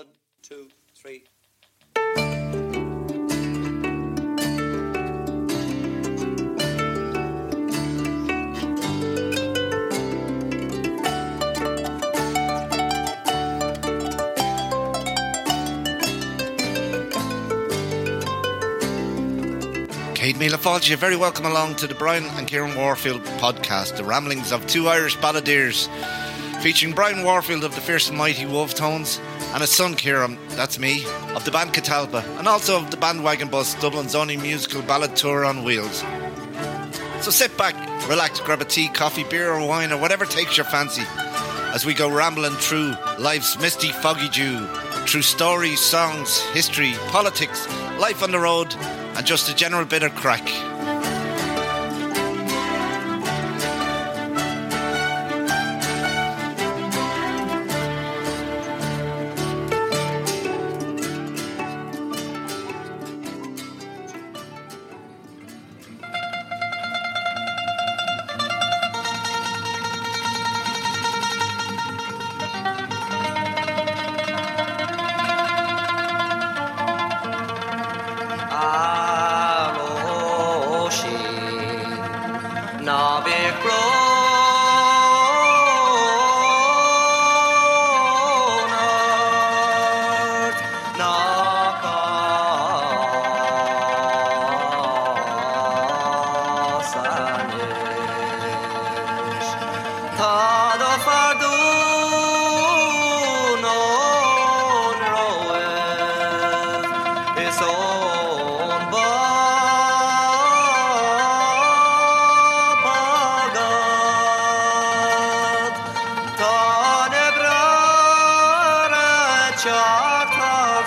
One, two, three. Céad míle fáilte, you're very welcome along to the Brian and Kieran Warfield podcast, the ramblings of two Irish balladeers, featuring Brian Warfield of the Fierce and Mighty Wolfe Tones and his son Kieran, that's me, of the band Catalpa, and also of the Bandwagon Bus, Dublin's only musical ballad tour on wheels. So sit back, relax, grab a tea, coffee, beer, or wine, or whatever takes your fancy, as we go rambling through life's misty, foggy dew, through stories, songs, history, politics, life on the road, and just a general bit of crack.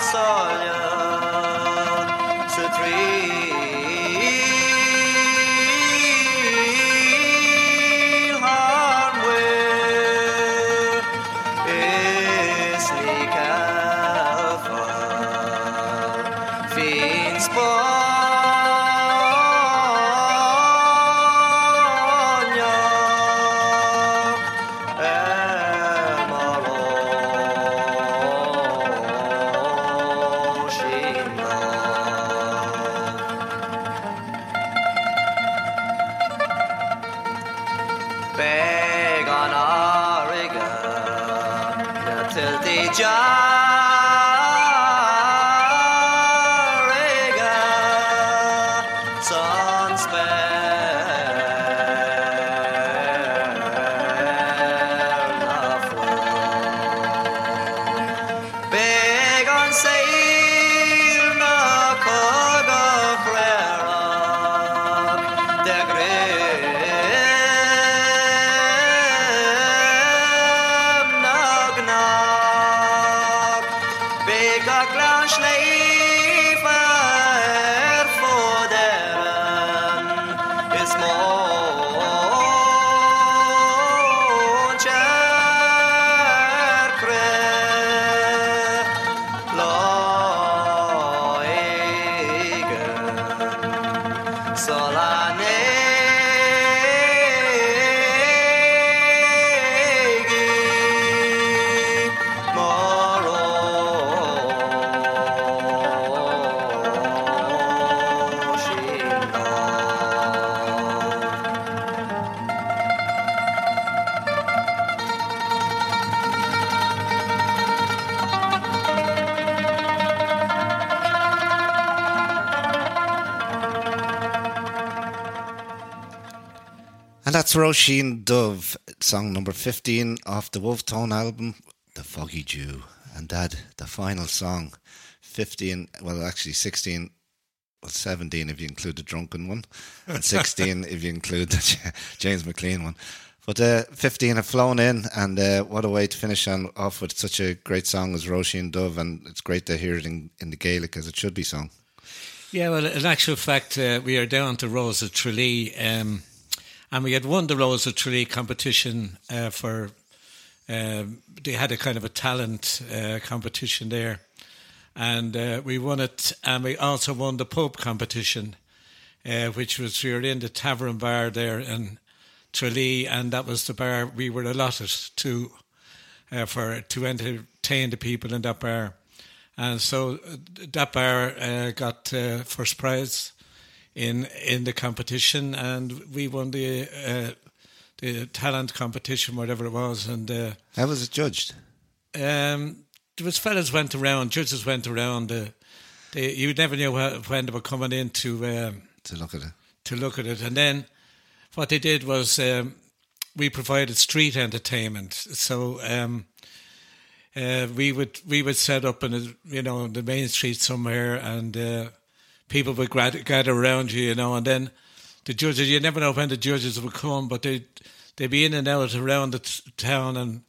Salya Sutri And that's Roisin Dubh, song number 15 off the Wolfe Tone album, The Foggy Dew. And Dad, the final song, 15, well, actually 16, well, 17 if you include the drunken one, and 16 if you include the James McLean one. But uh, 15 have flown in, and uh, what a way to finish on off with such a great song as Roisin Dubh. And it's great to hear it in, in the Gaelic as it should be sung. Yeah, well, in actual fact, uh, we are down to Rose of Tralee, um, and we had won the Rose of Tralee competition uh, for. Um, they had a kind of a talent uh, competition there, and uh, we won it. And we also won the Pope competition, uh, which was we were in the Tavern Bar there in Tralee, and that was the bar we were allotted to uh, for to entertain the people in that bar. and so that bar got first prize in in the competition, and we won the uh, the talent competition, whatever it was, and. Uh, How was it judged? um, there was fellas went around, judges went around. Uh, they, you never knew wh- when they were coming in to um, To look at it. to look at it. And then what they did was um, we provided street entertainment. So um, uh, we would we would set up in a, you know the main street somewhere, and uh, people would gather around you, you know, and then the judges. You never know when the judges would come, but they they'd be in and out around the t- town and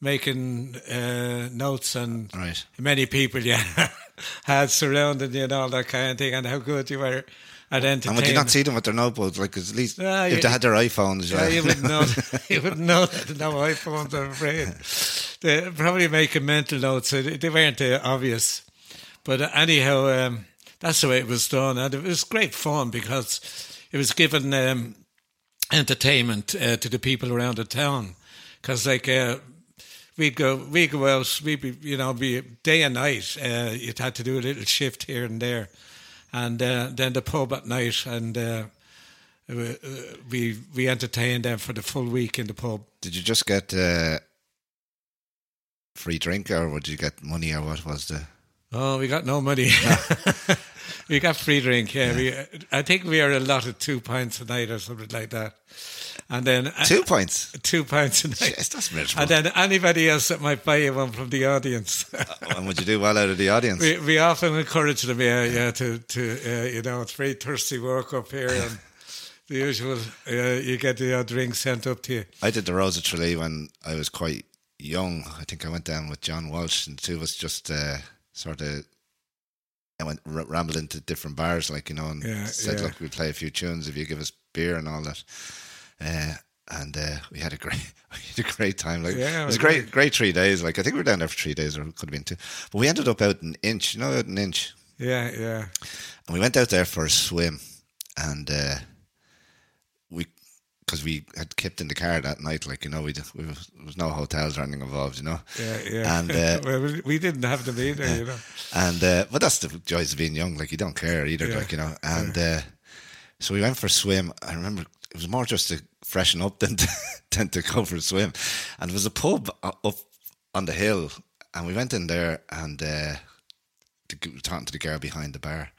making uh, notes and Right. many people, yeah, had surrounded you and all that kind of thing, and how good you were at entertaining. And would you not see them with their notebooks? Like, at least Ah, if you- they had their iPhones, Yeah, yeah. you wouldn't know. you wouldn't know that no iPhones. I'm afraid they probably making mental notes. They weren't uh, obvious, but anyhow, um, that's the way it was done, and it was great fun because it was given um, entertainment uh, to the people around the town. Because like uh, we'd go, we go out, we be you know be day and night. Uh, you'd had to do a little shift here and there, and uh, then the pub at night and. Uh, uh, we we entertained them for the full week in the pub. Did you just get free drink, or would you get money, or what was the? Oh, we got no money. we got free drink. Yeah, we. I think we are allotted two pints a night or something like that, and then uh, Two points. two pints a night. Yes, that's miserable. And then anybody else that might buy you one from the audience. and would you do well out of the audience? we we often encourage them, yeah, yeah, to to uh, you know, it's very thirsty work up here, and the usual, uh, you get the odd drink sent up to you. I did the Rose of Tralee when I was quite young. I think I went down with John Walsh, and the two of us just uh, sort of. I went r- rambled into different bars, like you know, and Yeah, said, yeah. "Look, we'll play a few tunes if you give us beer and all that." Uh, and uh, we had a great, we had a great time. Like Yeah, it was a great, great three days. Like I think we were down there for three days, or could have been two. But we ended up out in Inch, you know, out in Inch, Yeah, yeah. and we went out there for a swim, and uh, we because we had kept in the car that night, like you know, we, we there was no hotels or anything involved, you know. Yeah, yeah. And uh, well, we- didn't have them either, you know. and uh, but that's the joys of being young. Like you don't care either, Yeah. like you know. And uh, so we went for a swim. I remember it was more just to freshen up than to, than to go for a swim. And there was a pub up on the hill, and we went in there and uh, talking to the girl behind the bar.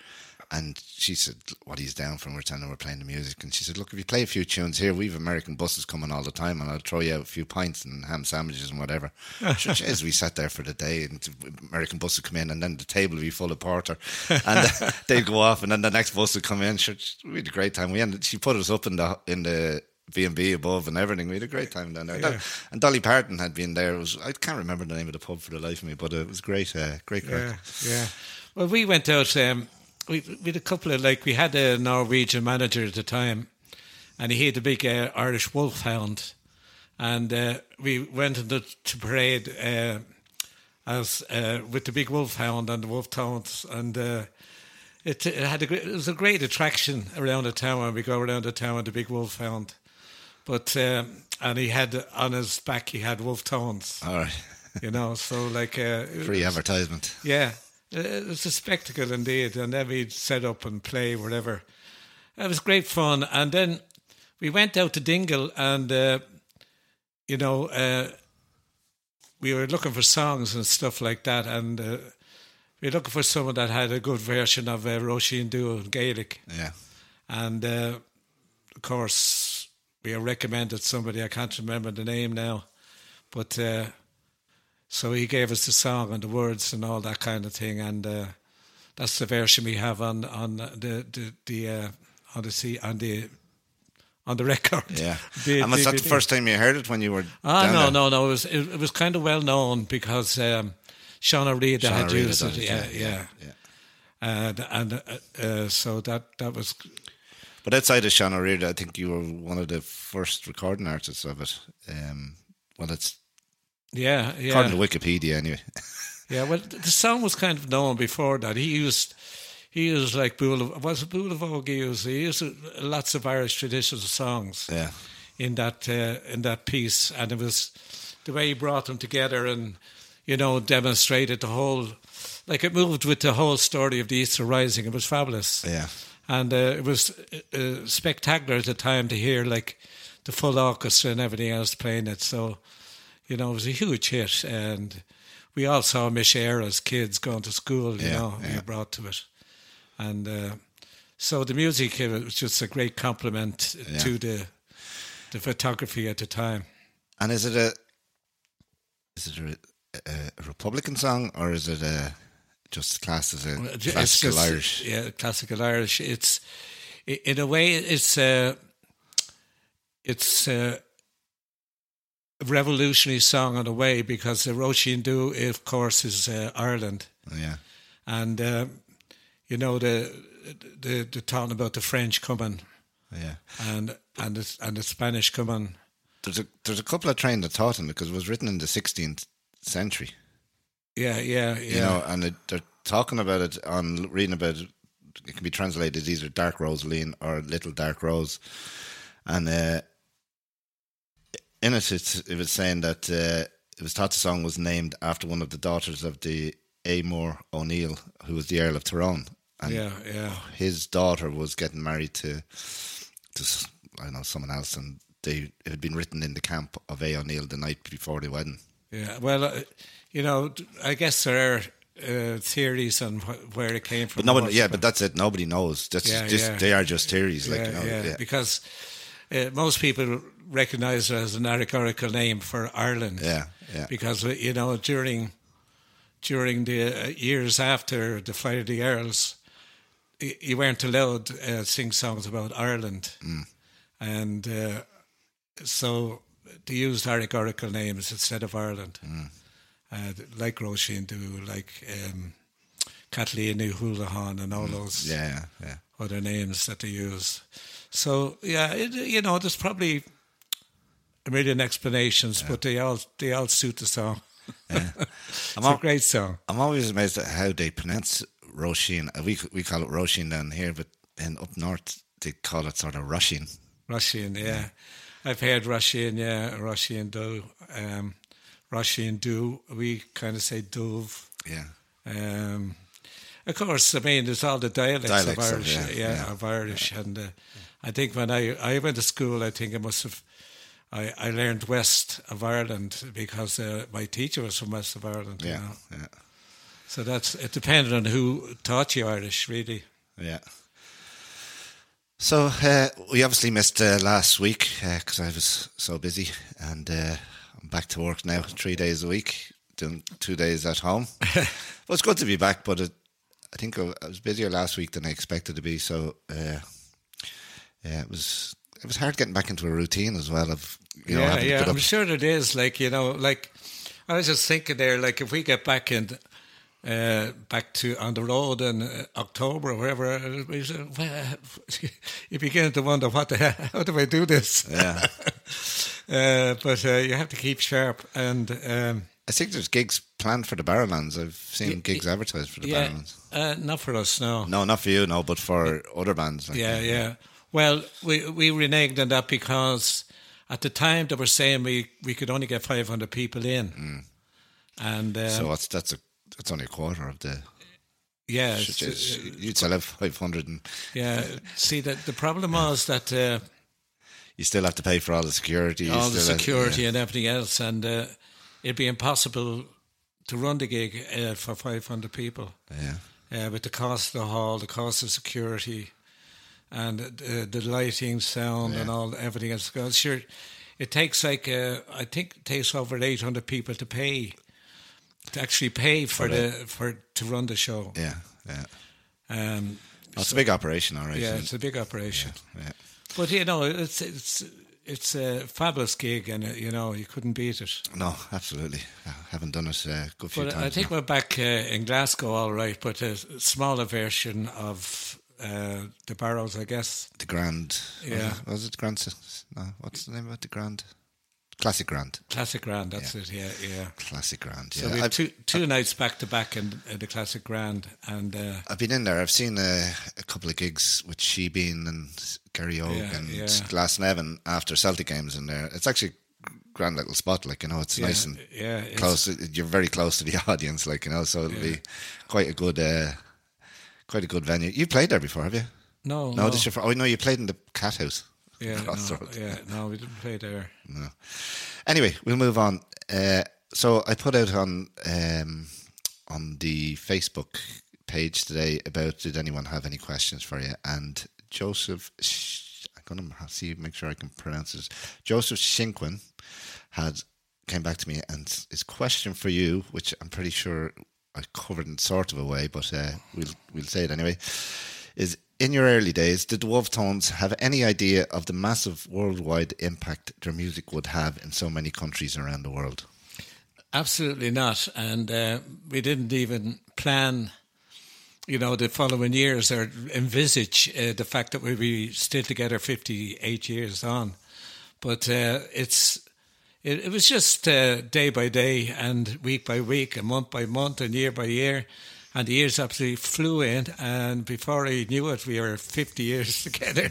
And she said, "What he's down for?" And we're telling her we're playing the music. And she said, "Look, if you play a few tunes here, we've American buses coming all the time, and I'll throw you out a few pints and ham sandwiches and whatever." Jeez, we sat there for the day, and American bus would come in, and then the table would be full of porter, and uh, they'd go off, and then the next bus would come in. Sure, we had a great time. We ended. She put us up in the in the. B and B above and everything. We had a great time down there. Yeah. And Dolly Parton had been there. It was I can't remember the name of the pub for the life of me, but it was great. Uh, great crack. Yeah, yeah. Well, we went out. Um, we we had a couple of like we had a Norwegian manager at the time, and he had a big uh, Irish wolfhound, and uh, we went into to parade uh, as uh, with the big wolfhound and the wolf wolfhounds, and uh, it, it had a great, it was a great attraction around the town when we go around the town with the big wolfhound. But um, and he had on his back he had Wolfe Tones, All right. you know. So like uh, Free advertisement. yeah, it's a spectacle indeed. And then we'd set up and play whatever. It was great fun. And then we went out to Dingle and, uh, you know, uh, we were looking for songs and stuff like that. And uh, we were looking for someone that had a good version of uh, Roisin Dubh in Gaelic. Yeah. And uh, of course, we recommended somebody, I can't remember the name now, but uh, so he gave us the song and the words and all that kind of thing. And uh, that's the version we have on on the the, the uh, on the C, on the on the record. Yeah. The and was that the first time you heard it when you were Ah, no, there? no, no. It was it, it was kind of well known because um, Seán Ó Riada had used it. Yeah, yeah, yeah. yeah. And and uh, uh, so that that was But outside of Seán Ó Riada, I think you were one of the first recording artists of it. Um, well, it's yeah yeah. according to Wikipedia anyway. Yeah, well, the song was kind of known before that. He used, he used like Boule, was it Boulevard he used? He used lots of Irish traditional songs yeah. in that uh, in that piece, and it was the way he brought them together and you know demonstrated the whole like it moved with the whole story of the Easter Rising. It was fabulous. Yeah. and uh, it was uh, uh, spectacular at the time to hear like the full orchestra and everything else playing it. So, you know, it was a huge hit, and we all saw Air as kids going to school. You Yeah, know, yeah. we brought to it, and uh, so the music it was just a great compliment Yeah. to the the photography at the time. And is it a is it a, a, a Republican song or is it a just classed as a It's classical just- Irish? Yeah, classical Irish. It's in a way it's a it's a revolutionary song in a way because the Roisin Dubh, of course, is uh, Ireland, Yeah. and uh, you know the the the talking about the French coming Yeah. and and the, and the Spanish coming. There's a there's a couple of trained that taught him because it was written in the 16th century. Yeah, yeah, yeah. You know, and it, they're talking about it on reading about it. It can be translated as either Dark Rosaleen or Little Dark Rose, and uh, in it, it's, it was saying that uh, it was thought the song was named after one of the daughters of the Amor O'Neill, who was the Earl of Tyrone, and yeah, yeah. his daughter was getting married to to I don't know someone else, and they it had been written in the camp of A O'Neill the night before the wedding. Yeah, well, uh, you know, I guess there are uh, theories on wh- where it came from. But no one, yeah, but that's it. Nobody knows. That's Yeah, just yeah. they are just theories, like yeah, you know. yeah, yeah. because uh, most people recognise it as an allegorical name for Ireland. Yeah, yeah. Because uh, you know during during the uh, years after the flight of the Earls, you weren't allowed to uh, sing songs about Ireland, Mm. and uh, so they used allegorical names instead of Ireland, Mm. uh, like Roisin Dubh, like um, Kathleen Houlihan, and all those Mm. yeah, yeah. other names that they use. So yeah, it, you know, there's probably a million explanations, but they all they all suit the song. it's al- a great song. I'm always amazed at how they pronounce Roisin. We we call it Roisin down here, but then up north they call it sort of Russian. Russian, yeah. I've heard Russian, yeah, Russian do, um, Russian do. We kind of say dove. Yeah, Um, of course, I mean, there's all the dialects, Dialects of of- Irish, yeah, yeah, yeah. of Irish, and uh, I think when I I went to school, I think I must have. I, I learned west of Ireland because uh, my teacher was from west of Ireland. you yeah, know. yeah, So that's it depended on who taught you Irish, really. yeah. So uh, we obviously missed uh, last week because I was so busy, and uh, I'm back to work now, three days a week, doing two days at home. well, it's good to be back, but it, I think I I was busier last week than I expected to be. So uh, yeah, it was it was hard getting back into a routine as well. Of you know, yeah, having to yeah. I'm sure it is. Like you know, like I was just thinking there, like if we get back in, uh, back to on the road in uh, October or wherever, uh, you begin to wonder what the hell, how do I do this? Yeah. uh, but uh, you have to keep sharp and. Um, I think there's gigs planned for the Barrowlands. I've seen gigs advertised for the yeah, Barrowlands. uh, not for us, no. No, not for you, no, but for other bands. Like Yeah, yeah. Well, we we reneged on that because at the time they were saying we, we could only get 500 people in. And um, Mm. So what's that's a that's only a quarter of the. yeah, it's- you, you'd have five hundred, and yeah. See, that the problem was that uh, you still have to pay for all the security. all the still have- security and everything else, and uh, it'd be impossible to run the gig uh, for 500 people. Yeah, uh, with the cost of the hall, the cost of security, and the, the lighting, sound, and all everything else. Sure, it takes like uh, I think it takes over eight hundred people to pay to actually pay for, For the for to run the show. yeah, yeah. Um, Oh, it's a big operation, all right. yeah, it's a big operation, it? yeah. but you know it's it's it's a fabulous gig, and uh, you know you couldn't beat it. No, absolutely. I haven't done it uh, a good few But times. I think now. we're back uh, in Glasgow, all right, but a smaller version of uh, the Barrows, I guess. the Grand. was Yeah. it- was it Grand? No, what's the name of it? The Grand, Classic Grand, Classic Grand, that's it. Yeah, yeah. Classic Grand. yeah. So yeah. we have I've, two two nights back to back in, in the Classic Grand, and uh, I've been in there. I've seen uh, a couple of gigs with Shebean and Gary Oak Yeah, and yeah. Glasnevin after Celtic games in there. It's actually grand little spot. Like you know, it's Yeah, nice and yeah, close. You're very close to the audience. Like you know, so it'll be quite a good, uh, quite a good venue. You've played there before, have you? No, No, no. this your oh no, you played in the Cat House. yeah, no, yeah, no, we didn't play there. No. Anyway, we'll move on. Uh, so I put out on um, on the Facebook page today about did anyone have any questions for you? And Joseph, I'm going to see make sure I can pronounce this. Joseph Shinquin had came back to me and his question for you, which I'm pretty sure I covered in sort of a way, but uh, we'll we'll say it anyway. Is in your early days, did the Wolfe Tones have any idea of the massive worldwide impact their music would have in so many countries around the world? Absolutely not. And uh, we didn't even plan, you know, the following years or envisage uh, the fact that we'd be still together 58 years on. But uh, it's it, it was just uh, day by day and week by week and month by month and year by year. And the years absolutely flew in. And before I knew it, we were 50 years together.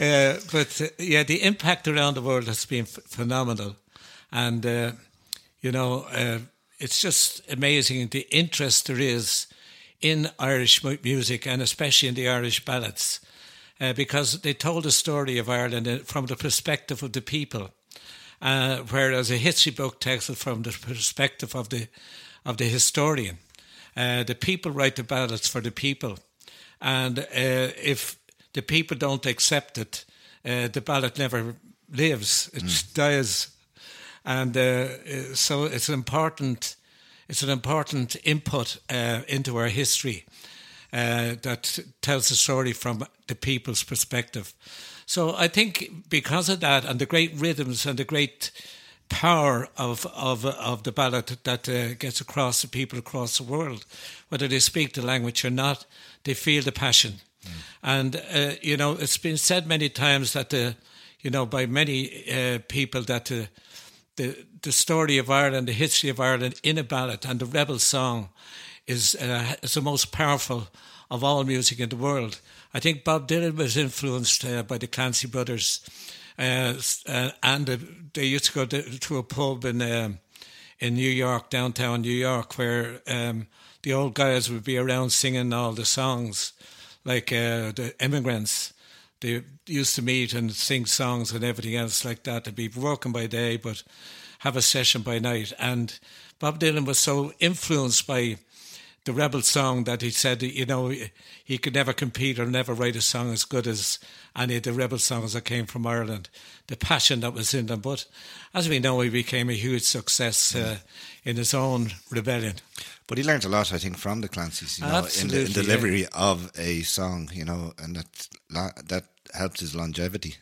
uh, but uh, yeah, the impact around the world has been f- phenomenal. And uh, you know, uh, it's just amazing the interest there is in Irish mu- music and especially in the Irish ballads uh, because they told a story of Ireland uh, from the perspective of the people, uh, whereas a history book tells it from the perspective of the of the historian. Uh, the people write the ballads for the people, and uh, if the people don't accept it, uh, the ballad never lives; it dies and uh, uh, so it's an important it's an important input uh, into our history uh, that tells the story from the people's perspective. So I think because of that and the great rhythms and the great power of of of the ballad that uh, gets across to people across the world, whether they speak the language or not, they feel the passion. And uh, you know, it's been said many times that the you know by many uh, people that the the the story of Ireland, the history of Ireland in a ballad and the rebel song is uh, is the most powerful of all music in the world. I think Bob Dylan was influenced uh, by the Clancy brothers, uh, uh, and uh, they used to go to, to a pub in um, in New York, downtown New York, where um, the old guys would be around singing all the songs, like uh, the immigrants. They used to meet and sing songs and everything else like that. They'd be working by day, but have a session by night. And Bob Dylan was so influenced by the rebel song that he said, you know, he could never compete or never write a song as good as any of the rebel songs that came from Ireland. The passion that was in them. But as we know, he became a huge success uh, in his own rebellion. But he learned a lot, I think, from the Clancy's, you know, in the in Absolutely, delivery of a song, you know, and that that helped his longevity,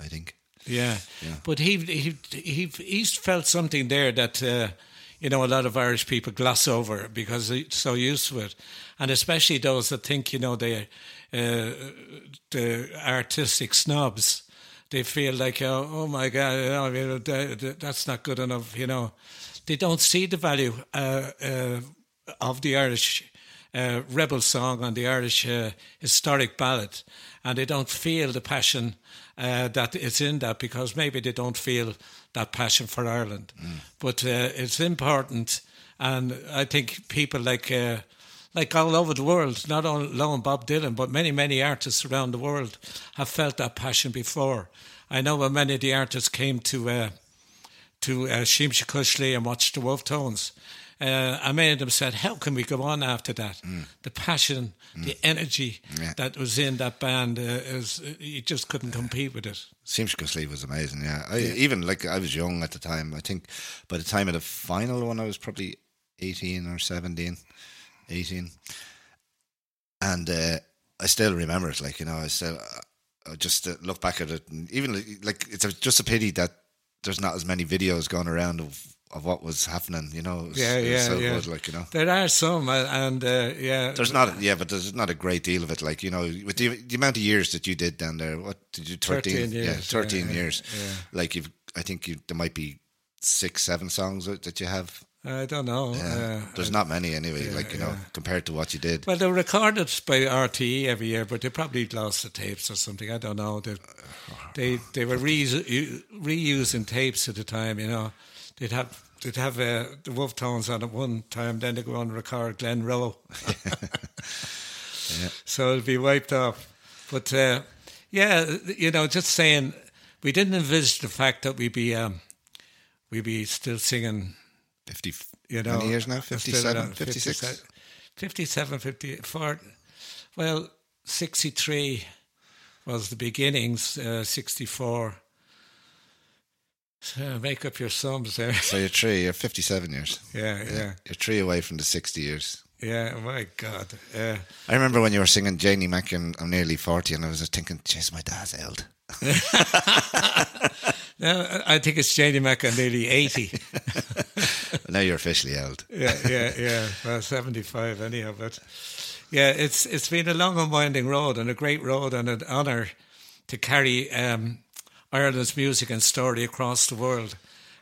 I think. Yeah. Yeah. But he he he he's felt something there that uh, you know a lot of Irish people gloss over because they're so used to it, and especially those that think you know they uh, the artistic snobs. They feel like oh, oh my god, you know, I mean, th- th- that's not good enough. You know, they don't see the value uh, uh, of the Irish uh, rebel song and the Irish uh, historic ballad, and they don't feel the passion uh, it's in that because maybe they don't feel that passion for Ireland. But uh, it's important, and I think people like. Uh, like all over the world, not only alone Bob Dylan, but many, many artists around the world have felt that passion before. I know when many of the artists came to uh, to uh, Siamsa Cois Laoi and watched the Wolfe Tones. Uh, and many of them said, How can we go on after that? The passion, the energy Yeah. that was in that band, uh, is, you just couldn't compete with it. Siamsa Cois Laoi was amazing, yeah. I, Even like I was young at the time. I think by the time of the final one, I was probably 18 or 17, 18. And uh, I still remember it. Like, you know, I still I just uh, look back at it. And even like- like, it's a, just a pity that there's not as many videos going around of, of what was happening, you know. It was, Yeah, yeah, so yeah. good, like, you know. There are some, uh, and uh, yeah. There's not, yeah, but there's not a great deal of it. Like you know, with the, the amount of years that you did down there, what did you? 13 yeah, years, thirteen yeah, years. yeah. Like you've, I think you there might be six, seven songs that you have I don't know. Yeah. Uh, There's not many anyway, like, you know, yeah. compared to what you did. well, they were recorded by RTE every year, but they probably lost the tapes or something. I don't know. They they, they were reus- reusing tapes at the time. You know, they'd have they'd have uh, the Wolfe Tones on at one time, then they go on record Glenroe. So it'll be wiped off. But uh, yeah, you know, just saying, we didn't envisage the fact that we'd be um, we'd be still singing 50, you know. many years now? still 57, around 56? 57, 54. Well, 63 was the beginnings, uh, 64. Make up your sums there. So you're three, you're 57 years. Yeah, yeah, You're three away from the 60 years. yeah. My God. Yeah. I remember when you were singing Janie Mac and I'm nearly 40 and I was just thinking, jeez, my dad's old. No, I think it's Janie Mac I'm nearly 80. Now you're officially old. yeah, yeah, yeah. Well, seventy-five anyhow. But yeah, it's it's been a long and winding road, and a great road, and an honour to carry um, Ireland's music and story across the world,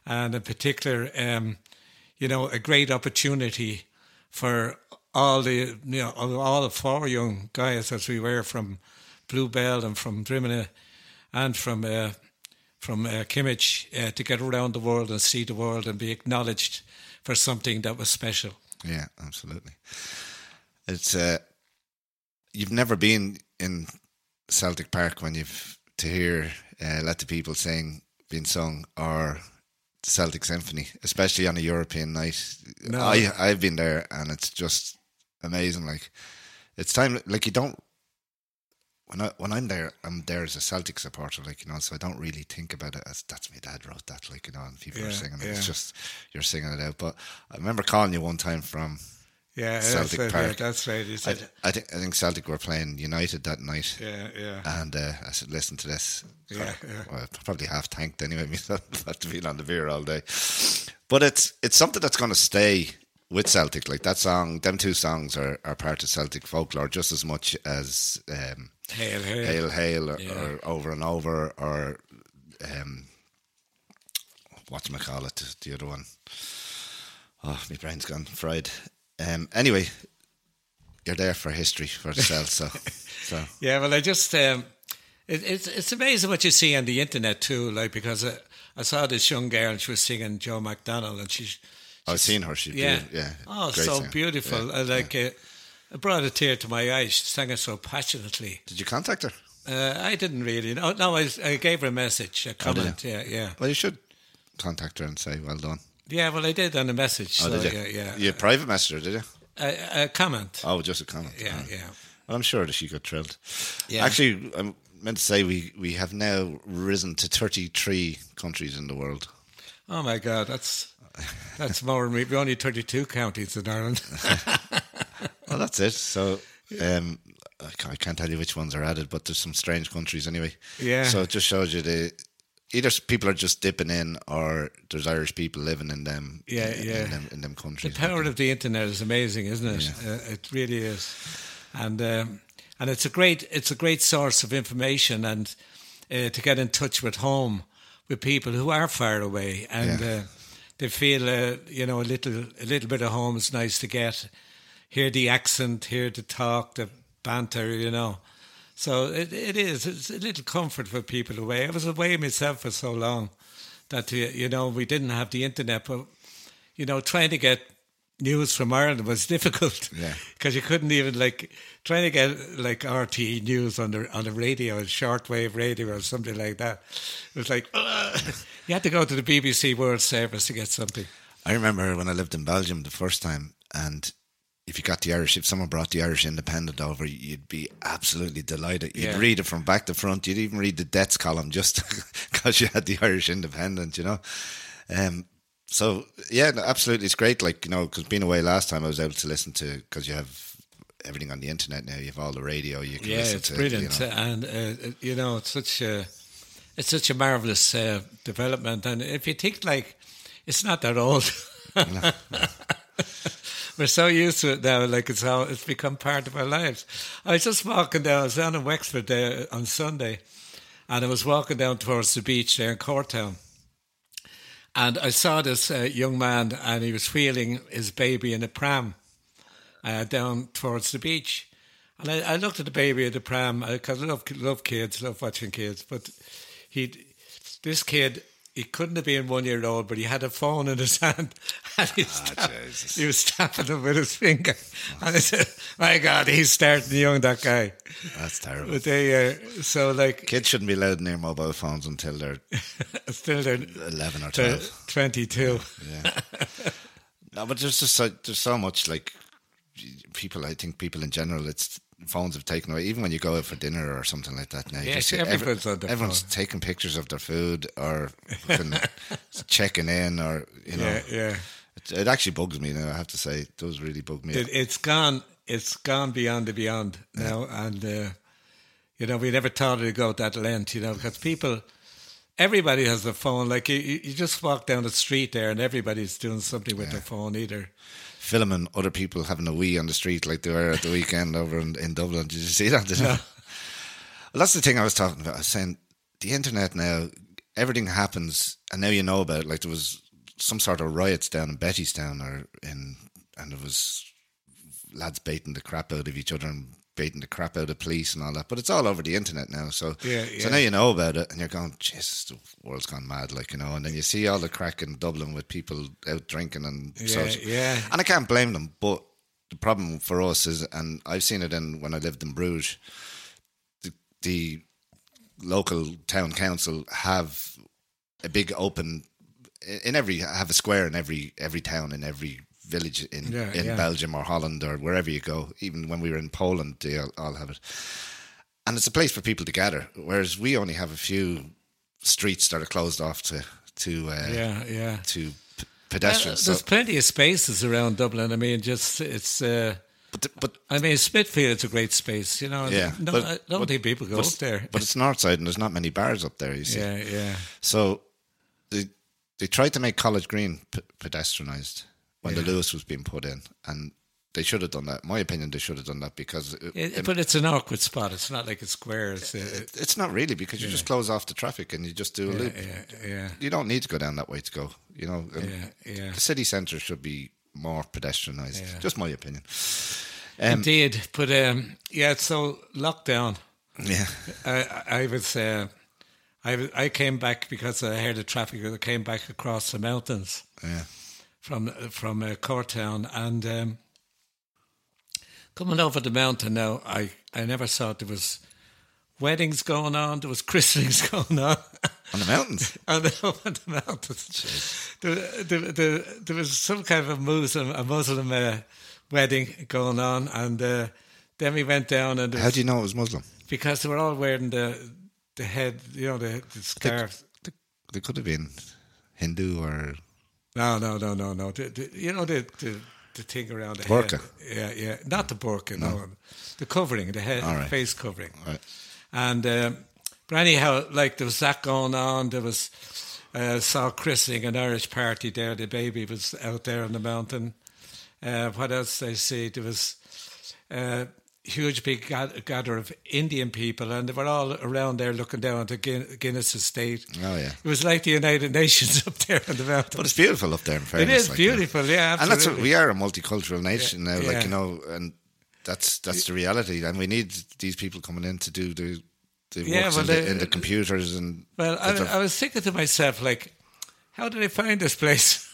and in particular, um, you know, a great opportunity for all the you know all the four young guys as we were from Bluebell and from Drimnagh and from. Uh, from uh, Kimmage uh, to get around the world and see the world and be acknowledged for something that was special. Yeah, absolutely. It's uh, you've never been in Celtic Park when you've to hear uh, let the people sing being sung or the Celtic Symphony, especially on a European night. No. I I've been there and it's just amazing. Like it's time. Like you don't. When I when I'm there, I'm there as a Celtic supporter, like you know, so I don't really think about it as that's my dad wrote that, like you know, and people are singing it. yeah. It's just you're singing it out. But I remember calling you one time from Yeah, Celtic that's, right, yeah, Park. that's right. I, I think I think Celtic were playing United that night, yeah, yeah, and uh, I said, "Listen to this." Yeah, yeah. Well, probably half tanked anyway myself after being on the beer all day. But it's it's something that's going to stay with Celtic. Like that song, them two songs are, are part of Celtic folklore just as much as um, hail, hail. "Hail Hail" or, Yeah. or "Over and Over" or um, what do call it? The other one. Oh, my brain's gone fried. Um, anyway, you're there for history for itself. So, so Yeah, well, I just um, it, it's it's amazing what you see on the internet too. Like because I, I saw this young girl and she was singing Joe McDonnell and she, I've seen her. She's yeah, beautiful. yeah, oh, so singer. beautiful. Yeah, I like uh, it brought a tear to my eyes. She sang it so passionately. Did you contact her? Uh, I didn't really. No, no, I, I gave her a message, a Oh, comment. yeah, yeah, Well, you should contact her and say well done. Yeah. Well, I did on a message. Oh, so, did you? Yeah, yeah. You private message her, did you? A, a comment. Oh, just a comment. Yeah, Oh. yeah. Well, I'm sure that she got thrilled. Yeah. Actually, I meant to say we, we have now risen to 33 countries in the world. Oh my God, that's that's more. than we- We're only thirty-two counties in Ireland. Well, that's it. So, um, I can't tell you which ones are added, but there's some strange countries anyway. Yeah. So it just shows you the either people are just dipping in, or there's Irish people living in them. Yeah, in, yeah. In them, in them The countries. power of the internet is amazing, isn't it? Uh, it really is, and um, and it's a great it's a great source of information and uh, to get in touch with home with people who are far away and Yeah. uh, they feel uh, you know a little a little bit of home is nice to get. Hear the accent, hear the talk, the banter, you know. So it, it is. It's a little comfort for people away. I was away myself for so long that you know we didn't have the internet, but you know trying to get news from Ireland was difficult. Yeah. because you couldn't even like trying to get like RTE news on the on the radio, shortwave radio or something like that. It was like you had to go to the BBC World Service to get something. I remember when I lived in Belgium the first time, and if you got the Irish, if someone brought the Irish Independent over, you'd be absolutely delighted. You'd Yeah. read it from back to front. You'd even read the debts column just because you had the Irish Independent, you know. Um, so yeah, no, absolutely, it's great. Like you know, because being away last time, I was able to listen to because you have everything on the internet now. You have all the radio. You can Yeah, listen it's to. brilliant, You know. and uh, you know it's such a it's such a marvelous uh, development. And if you think like it's not that old. We're so used to it now, like it's how it's become part of our lives. I was just walking down, I was down in Wexford there on Sunday, and I was walking down towards the beach there in Courtown. And I saw this uh, young man, and he was wheeling his baby in a pram uh, down towards the beach. And I, I looked at the baby in the pram because I love love kids, love watching kids. But he, this kid, he couldn't have been one year old, but he had a phone in his hand, and he, sta- Jesus. he was tapping it with his finger. And I said, "My God, he's starting young, that guy." That's terrible. But they, uh, so like, Kids shouldn't be allowed near mobile phones until they're still they're 11 or 12. 22. Yeah. no, but there's just so, there's so much like people. I think people in general, it's phones have taken away. Even when you go out for dinner or something like that now, you Yeah, just see, see every- everyone's on their everyone's phone. taking pictures of their food or checking in or you know. Yeah, yeah. It, it actually bugs me now. I have to say, it does really bug me. It, it's gone. It's gone beyond the beyond now, and uh, you know we never thought it'd go that length. You know because people, everybody has a phone. Like you, you you just walk down the street there, and everybody's doing something with their phone. Either Filming other people having a wee on the street like they were at the weekend over in, in Dublin. Did you see that? You? Well, that's the thing I was talking about. I was saying the internet now, everything happens, and now you know about it. Like there was some sort of riots down in Bettystown, or in, and there was lads baiting the crap out of each other and baiting the crap out of police and all that. But it's all over the internet now, so Yeah, so now you know about it, and you're going, Jesus, the world's gone mad, like you know. And then you see all the crack in Dublin with people out drinking and Yeah, such. yeah. And I can't blame them, but the problem for us is, and I've seen it in when I lived in Bruges, the, the local town council have a big open in every have a square in every every town in every village in Yeah, in yeah. Belgium or Holland or wherever you go. Even when we were in Poland, they all, all have it, and it's a place for people to gather. Whereas we only have a few streets that are closed off to to uh, yeah, yeah. to p- Uh, pedestrians. there's so, plenty of spaces around Dublin. I mean, just it's. Uh, but the- but I mean, Smithfield's a great space. You know. Yeah, No, but- I don't but- think people go up there. But it's north side, and there's not many bars up there. You see, yeah, yeah. so they they tried to make College Green p- pedestrianised when the Luas was being put in, and they should have done that. My opinion, they should have done that because it, It, it- but it's an awkward spot. It's not like a square. It's, uh, it's not really because you just close off the traffic and you just do a yeah, loop. yeah, yeah, You don't need to go down that way to go. You know, yeah, yeah. the city centre should be more pedestrianised. Yeah. Just my opinion. Um, Indeed, but um, yeah. So lockdown. yeah, I, I was. Uh, I I came back because I heard the traffic. I came back across the mountains yeah. From from uh, Courtown and um, coming over the mountain. Now I I never thought there was weddings going on. There was christenings going on. On the mountains. on the, on the mountains. There, there, there, there was some kind of a Muslim, a Muslim uh, wedding going on, and uh, then we went down, and How do you know it was Muslim? because they were all wearing the the head, you know, the, the scarf. They, they could have been Hindu or No, no, no, no, no. The, the, you know the, the the thing around the Burqa. head. Yeah, yeah. Not the burqa. No, the covering, the head, right. face covering. Right. And um, but anyhow, like there was that going on. There was uh, saw christening an Irish party there. The baby was out there on the mountain. Uh, what else did I see? There was a huge big gather of Indian people, and they were all around there looking down at the Guin- Guinness estate. Oh, yeah. It was like the United Nations up there on the mountain. But it's beautiful up there. In It fairness, is like, beautiful, yeah, and that's what, we are a multicultural nation now. Yeah. Like you know, and that's that's the reality. And we need these people coming in to do the the Yeah, works well, in, the, they- in the computers and. Well, I, I was thinking to myself, like, how did I find this place?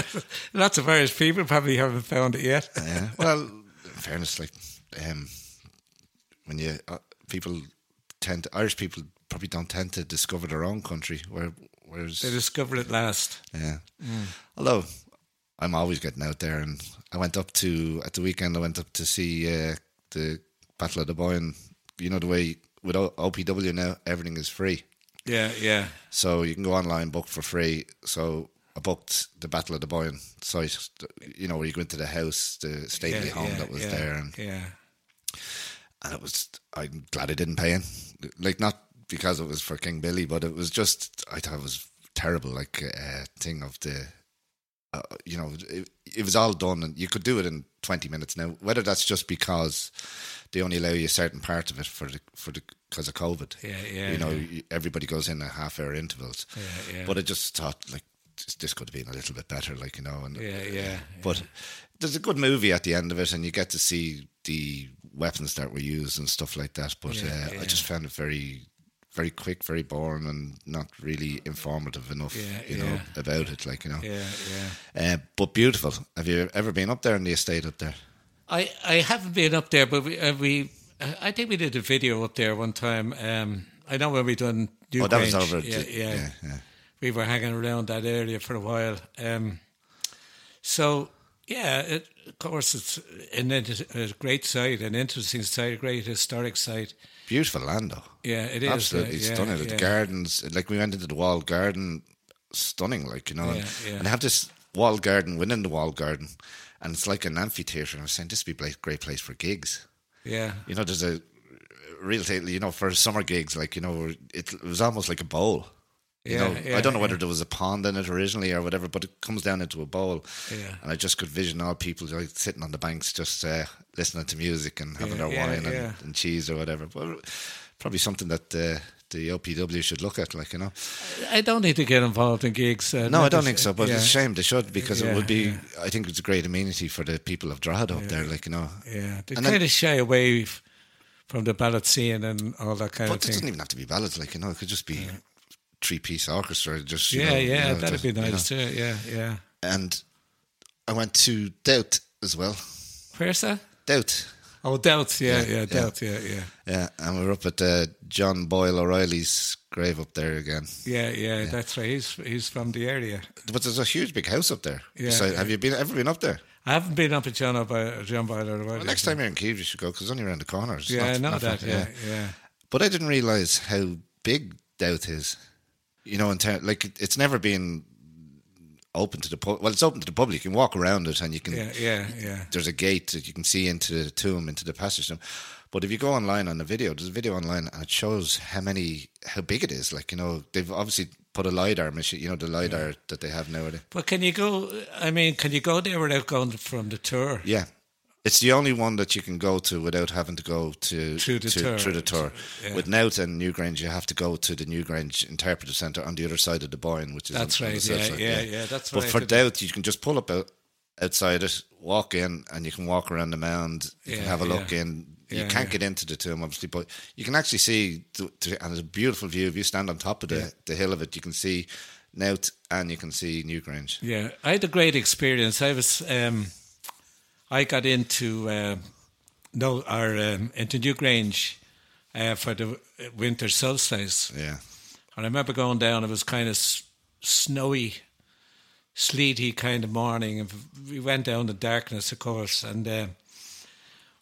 Lots of Irish people probably haven't found it yet. yeah. Well, in fairness, like um, when you uh, people tend to, Irish people probably don't tend to discover their own country, where whereas They discovered it last. Yeah. Mm. Although I'm always getting out there, and I went up to at the weekend. I went up to see uh, the Battle of the Boyne. You know the way with O- OPW now, everything is free, Yeah, yeah. so you can go online book for free. So I booked the Battle of the Boyne site. You know where you go into the house, the stately yeah, home yeah, that was yeah, there, and yeah. And it was I'm glad I didn't pay in. Like not because it was for King Billy, but it was just I thought it was terrible. Like uh, thing of the, uh, you know, it, it was all done and you could do it in twenty minutes now. Whether that's just because they only allow you a certain part of it for the for the because of COVID. Yeah, yeah, You know, yeah. everybody goes in at half hour intervals. Yeah, yeah. But I just thought like this could have been a little bit better, like you know. And Yeah, yeah, But there's a good movie at the end of it, and you get to see the weapons that were used and stuff like that. But Yeah, uh, yeah. I just found it very, very quick, very boring, and not really informative enough, Yeah, you know, about it. Like you know, Yeah, yeah. uh, but beautiful. Have you ever been up there in the estate up there? I, I haven't been up there, but we, uh, we I think we did a video up there one time. Um, I know when we done New oh, that was over. Yeah, yeah, yeah. We were hanging around that area for a while. Um, so yeah, it, of course, it's an, a great site, an interesting site, a great historic site. Beautiful land, though. Yeah, it is. Uh, Absolutely yeah, stunning. Yeah, The gardens, like we went into the walled garden, stunning. Like you know, and, Yeah, and they have this walled garden within the walled garden, and it's like an amphitheater. And I was saying this would be a great place for gigs. Yeah, You know, there's a real, you know, for summer gigs, like you know, it, it was almost like a bowl. You Yeah, know, yeah, I don't know yeah. whether there was a pond in it originally or whatever, but it comes down into a bowl. Yeah. And I just could vision all people like sitting on the banks, just uh, listening to music and having Yeah, their yeah, wine and, yeah. and cheese or whatever. But probably something that uh, the OPW should look at, like you know. I don't need to get involved in gigs. Uh, No, I don't think so, but yeah, it's a shame they should because it would be. yeah. I think it's a great amenity for the people of Drogheda up there, like you know. Yeah, they And then- kind of shy away from the ballad scene and all that kind of thing. But it doesn't even have to be ballads, like you know. It could just be three piece orchestra. Just you Yeah, know, yeah, you know, that'd just, be you know. nice too. Yeah, yeah. And I went to Dowth as well. Where's that? Dowth, Oh, Dowth. Yeah, Yeah, yeah, yeah. Dowth. Yeah, yeah, yeah. And we're up at uh, John Boyle O'Reilly's grave up there again. yeah, yeah. That's right. He's he's from the area. But there's a huge big house up there. Yeah. So have you been ever been up there? I haven't been up at John up uh, John Boiler. Well, next time you're in Keeves, you should go because it's only around the corner. It's Yeah, not- I know that. Yeah, yeah. But I didn't realize how big Dowth is. You know, in ter- like it- it's never been open to the public. Well, it's open to the public. You can walk around it, and you can. Yeah, yeah, yeah. There's a gate that you can see into the tomb, into the passage. tomb. But if you go online on the video, there's a video online, and it shows how many, how big it is. Like you know, they've obviously put a lidar machine. You know, the lidar that they have nowadays. But can you go? I mean, can you go there without going from the tour? Yeah. It's the only one that you can go to without having to go to Through the to, tour. Through the tour. Yeah. With Knowth and Newgrange, you have to go to the Newgrange Interpretive Centre on the other side of the Boyne, which is That's on, on the right, south yeah, side, yeah, yeah, that's But what I for. Dowth, you can just pull up out, outside it, walk in, and you can walk around the mound. You can have a look yeah. in. You Yeah, can't yeah. get into the tomb, obviously, but you can actually see, the, the, and it's a beautiful view. If you stand on top of the, the hill of it, you can see Knowth and you can see Newgrange. Yeah, I had a great experience. I was, um, I got into uh, no, or um, into Newgrange uh, for the winter solstice, Yeah. and I remember going down. It was kind of s- snowy, sleety kind of morning, and we went down in darkness, of course, and uh,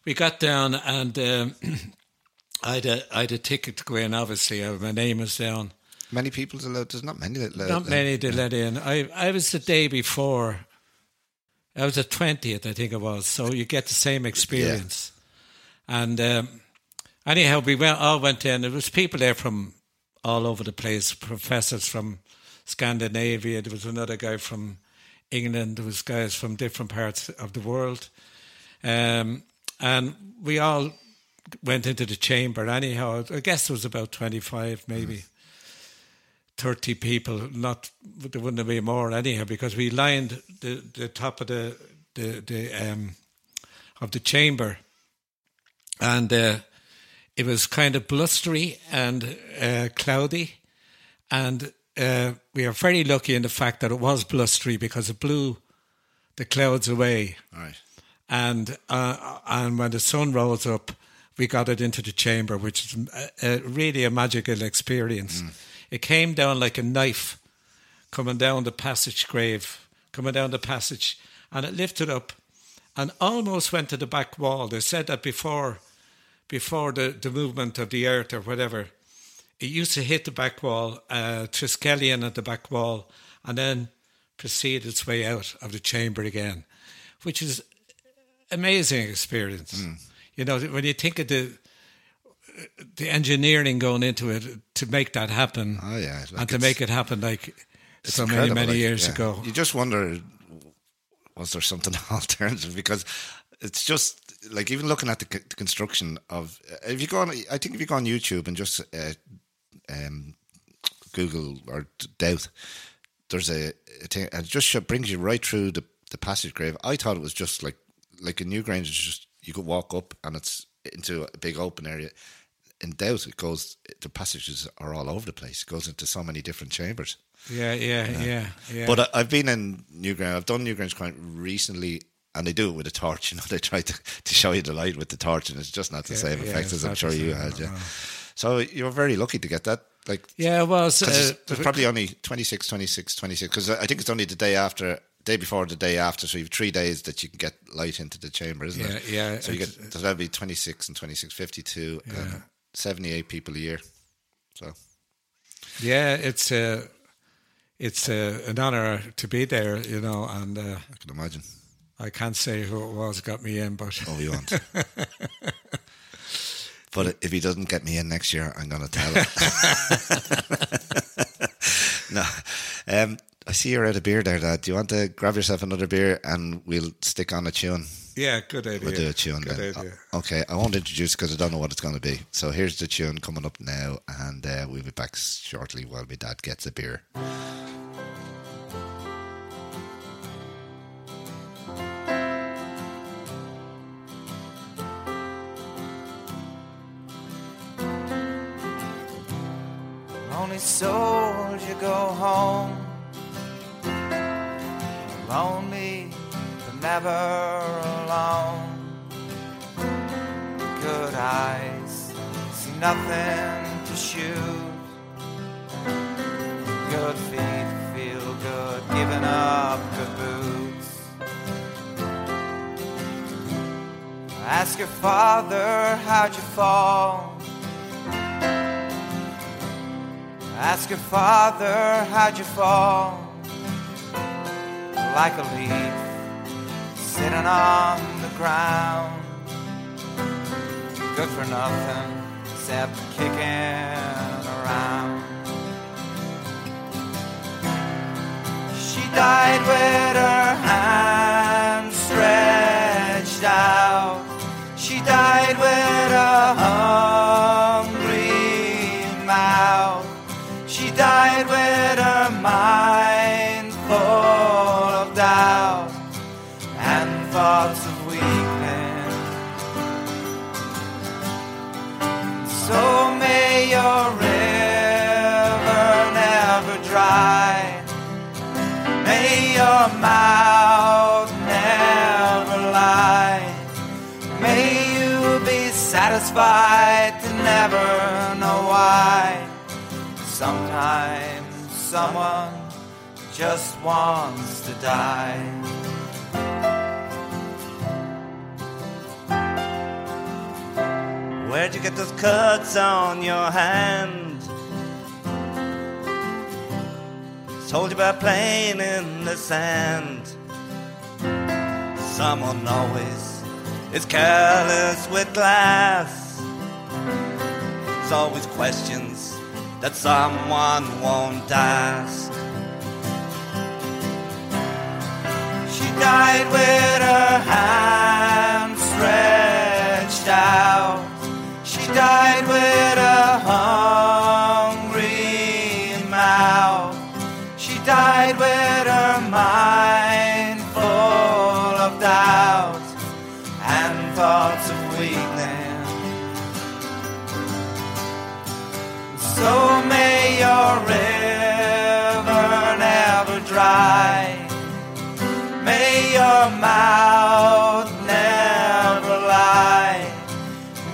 we got down, and um, I had a I had a ticket to go in. Obviously, uh, my name was down. Many people's allowed. There's not many that let. Not many to let in. I I was the day before. I was the twentieth, I think it was. So you get the same experience. And um, anyhow, we went all went in. There was people there from all over the place. Professors from Scandinavia. There was another guy from England. There was guys from different parts of the world. Um, and we all went into the chamber. Anyhow, I guess it was about twenty five, maybe. 30 people, not there wouldn't have been more anyhow, because we lined the, the top of the the, the um of the chamber, and uh, it was kind of blustery and uh, cloudy, and uh, we are very lucky in the fact that it was blustery because it blew the clouds away, right. and uh, and when the sun rose up, we got it into the chamber, which is a, a, really a magical experience. It came down like a knife, coming down the passage grave, coming down the passage, and it lifted up, and almost went to the back wall. They said that before, before the, the movement of the earth or whatever, it used to hit the back wall, uh, Triskelion at the back wall, and then proceed its way out of the chamber again, which is amazing experience. You know, when you think of the the engineering going into it to make that happen, Oh yeah. like and to make it happen like so many many like, years yeah. ago. You just wonder, was there something alternative? Because it's just like even looking at the, the construction of. If you go on, I think if you go on YouTube and just uh, um, Google or Dowth, there's a, a thing, and it just brings you right through the, the passage grave. I thought it was just like like in Newgrange, it's just you could walk up and it's into a big open area. In Dowth, it goes. The passages are all over the place. It goes into so many different chambers. Yeah, yeah, yeah, yeah. But I, I've been in Newgrange. I've done Newgrange quite recently, and they do it with a torch. You know, they try to, to show you the light with the torch, and it's just not the Yeah, same yeah, effect as I'm sure you had. Yeah. So you were very lucky to get that. Like, yeah, well, Uh, there's probably only 26, 26, 26. Because I think it's only the day after, day before, the day after. So you have three days that you can get light into the chamber, isn't Yeah, it? yeah, So you get so that'd be 26 and 26, 52, uh, 78 people a year. So yeah, it's uh, it's uh, an honor to be there, you know, and uh, I can imagine. I can't say who it was got me in, but Oh, you want. But if he doesn't get me in next year, I'm going to tell him. no. Um, I see you're out of beer there, Dad. Do you want to grab yourself another beer and we'll stick on a tune? Yeah, good idea. We'll do a tune Good then. idea. Okay, I won't introduce because I don't know what it's going to be. So here's the tune coming up now, and uh, we'll be back shortly while my dad gets a beer. Lonely soldier, go home. Lonely, but never nothing to shoot. Good feet, feel good, giving up good boots. Ask your father, how'd you fall? Ask your father, how'd you fall? Like a leaf sitting on the ground. Good for nothing kicking around. She died with her hands stretched out. She died with a mouth never lie. May you be satisfied to never know why. Sometimes someone just wants to die. Where'd you get those cuts on your hand? Told you about playing in the sand. Someone always is careless with glass. There's always questions that someone won't ask. She died with her hands stretched out. She died river never dry. May your mouth never lie.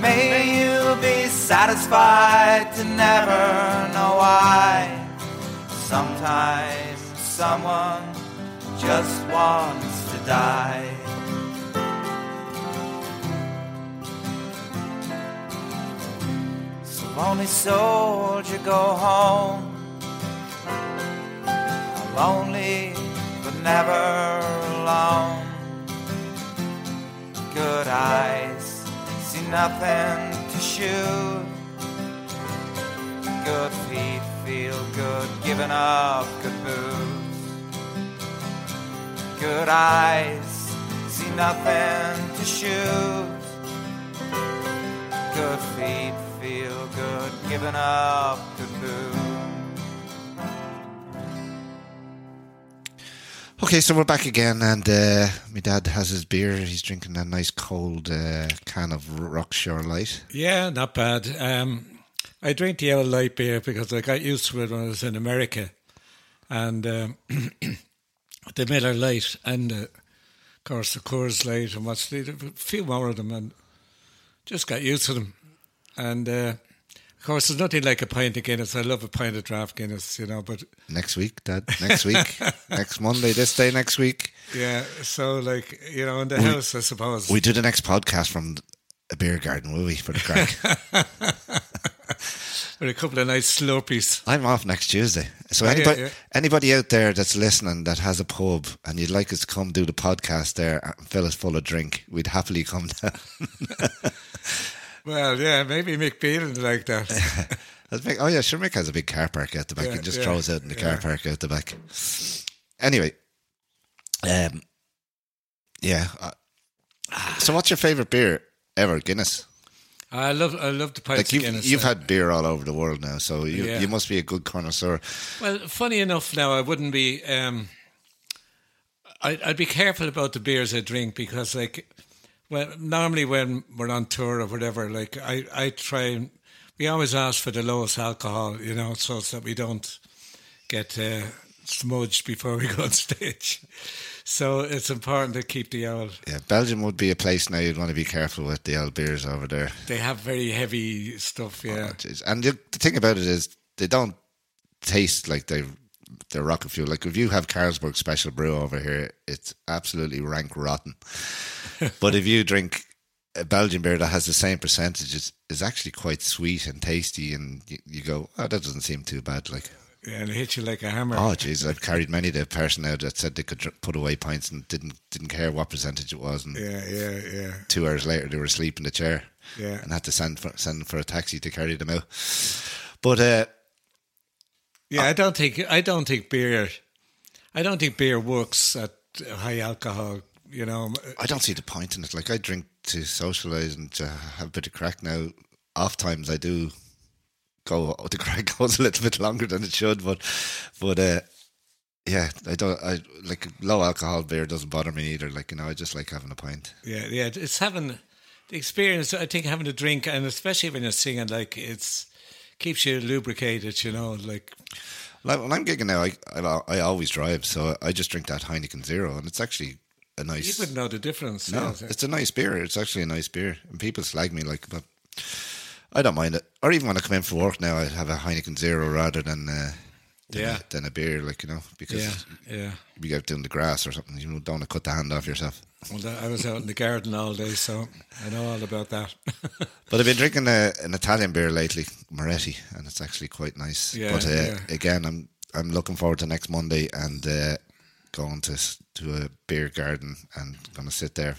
May you be satisfied to never know why. Sometimes someone just wants to die. So lonely soldier, go home. Lonely, but never alone. Good eyes, see nothing to shoot. Good feet feel good, giving up good boots. Good eyes, see nothing to shoot. Good feet feel good, giving up good boots. Okay, so we're back again, and uh, my dad has his beer. He's drinking a nice cold uh, can of Rockshore Light. Yeah, not bad. Um, I drink the old light beer because I got used to it when I was in America, and um, the Miller Lite and uh, of course the Coors Light and what's the, a few more of them, and just got used to them. And uh, of course, there's nothing like a pint of Guinness. I love a pint of draft Guinness, you know. But Next week, Dad. Next week. next Monday, this day next week. yeah, so like you know, in the house, I suppose. We do the next podcast from a beer garden, will we, for the crack? with a couple of nice slurpees. I'm off next Tuesday. So oh, yeah, anybody, yeah. anybody out there that's listening that has a pub and you'd like us to come do the podcast there and fill us full of drink, we'd happily come down. Well, yeah, maybe Mick Bean like that. Mick- oh yeah, sure. Mick has a big car park out the back. Yeah, and just yeah, throws out in the car park out the back. Anyway, um, yeah. Uh, so, what's your favorite beer ever? Guinness. I love, I love the pints Like you've Guinness. you've uh, had beer all over the world now, so you Yeah. you must be a good connoisseur. Well, funny enough, now I wouldn't be. Um, I, I'd be careful about the beers I drink because, like, well, normally when we're on tour or whatever, like I, I try and we always ask for the lowest alcohol, you know, so that we don't get uh, smudged before we go on stage. So it's important to keep the old. Yeah, Belgium would be a place now you'd want to be careful with the old beers over there. They have very heavy stuff, yeah. Oh, and the, the thing about it is they don't taste like they they're rocket fuel. Like if you have Carlsberg Special Brew over here, it's absolutely rank rotten. but if you drink a Belgian beer that has the same percentages, is actually quite sweet and tasty, and you, you go, oh, that doesn't seem too bad. Like, yeah, and it hits you like a hammer. oh, jeez, I've carried many the person out that said they could put away pints and didn't didn't care what percentage it was, and Yeah, yeah, yeah, two hours later they were asleep in the chair yeah. and had to send for, send for a taxi to carry them out. But uh, Yeah, I don't think I don't think beer. I don't think beer works at high alcohol. You know, I don't see the point in it. Like I drink to socialise and to have a bit of crack now. Off times I do go the crack goes a little bit longer than it should, but but uh yeah, I don't I like low alcohol beer doesn't bother me either. Like, you know, I just like having a pint. yeah, yeah. It's having the experience. I think having a drink, and especially when you're singing, like it's keeps you lubricated. You know, like Like when I'm gigging now, I, I I always drive, so I just drink that Heineken Zero and it's actually a nice. you wouldn't know the difference. No, yeah. it's a nice beer. It's actually a nice beer. And people slag me like, but I don't mind it. Or even when I come in for work now, I have a Heineken Zero rather than uh, than, Yeah. a, than a beer, like you know, because yeah, yeah. you get doing the grass or something, you don't want to cut the hand off yourself. Well, that- I was out in the garden all day, so I know all about that. But I've been drinking a, an Italian beer lately, Moretti, and it's actually quite nice. Yeah, but uh, yeah. again, I'm I'm looking forward to next Monday and uh, going to to a beer garden and going to sit there.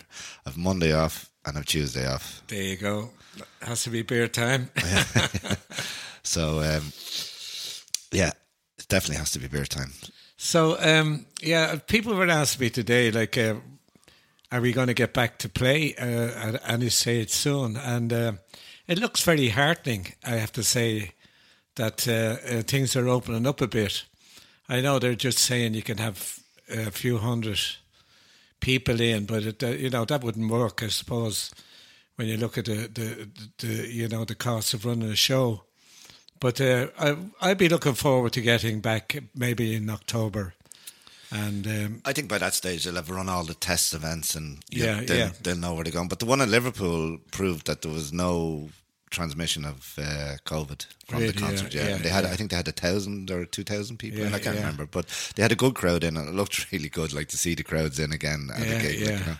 I've Monday off and I've Tuesday off. there you go. Has to be beer time. So um, yeah, it definitely has to be beer time. So, um, yeah, people were asking me today, like, uh, are we going to get back to play uh, at any stage soon? And uh, it looks very heartening, I have to say, that uh, uh, things are opening up a bit. I know they're just saying you can have a few hundred people in, but it, uh, you know that wouldn't work, I suppose, when you look at the, the, the you know the cost of running a show. But uh, I I'd be looking forward to getting back maybe in October, and um, I think by that stage they'll have run all the test events and Yeah, they'll, yeah. they'll know where they're going. But the one in Liverpool proved that there was no transmission of uh, COVID from Really, the concert. Yeah, yeah, And they had yeah. I think they had a thousand or two thousand people in. I can't yeah. remember, but they had a good crowd in, and it looked really good. Like to see the crowds in again at yeah, a gig. like, yeah. you know.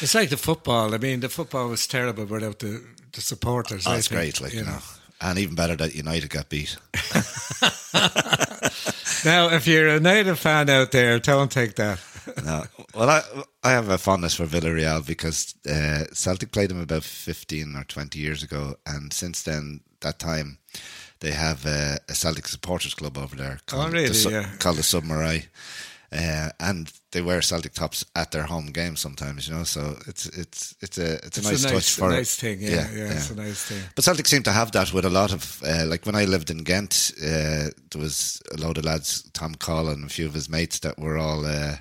It's like the football. I mean, the football was terrible without the the supporters. Oh, I it's think, great, like you know. And even better that United got beat. Now, if you're a native fan out there, don't take that. no. Well, I I have a fondness for Villarreal because uh, Celtic played them about fifteen or twenty years ago, and since then, that time, they have uh, a Celtic supporters club over there called, Oh, really? the, Yeah. called the Submarai. Uh, and they wear Celtic tops at their home games sometimes, you know. So it's it's it's a it's a, It's nice, a touch nice, for nice thing. Yeah, yeah, it's a nice thing. but Celtic seem to have that with a lot of uh, like when I lived in Ghent, uh, there was a load of lads, Tom Collin, and a few of his mates that were all uh,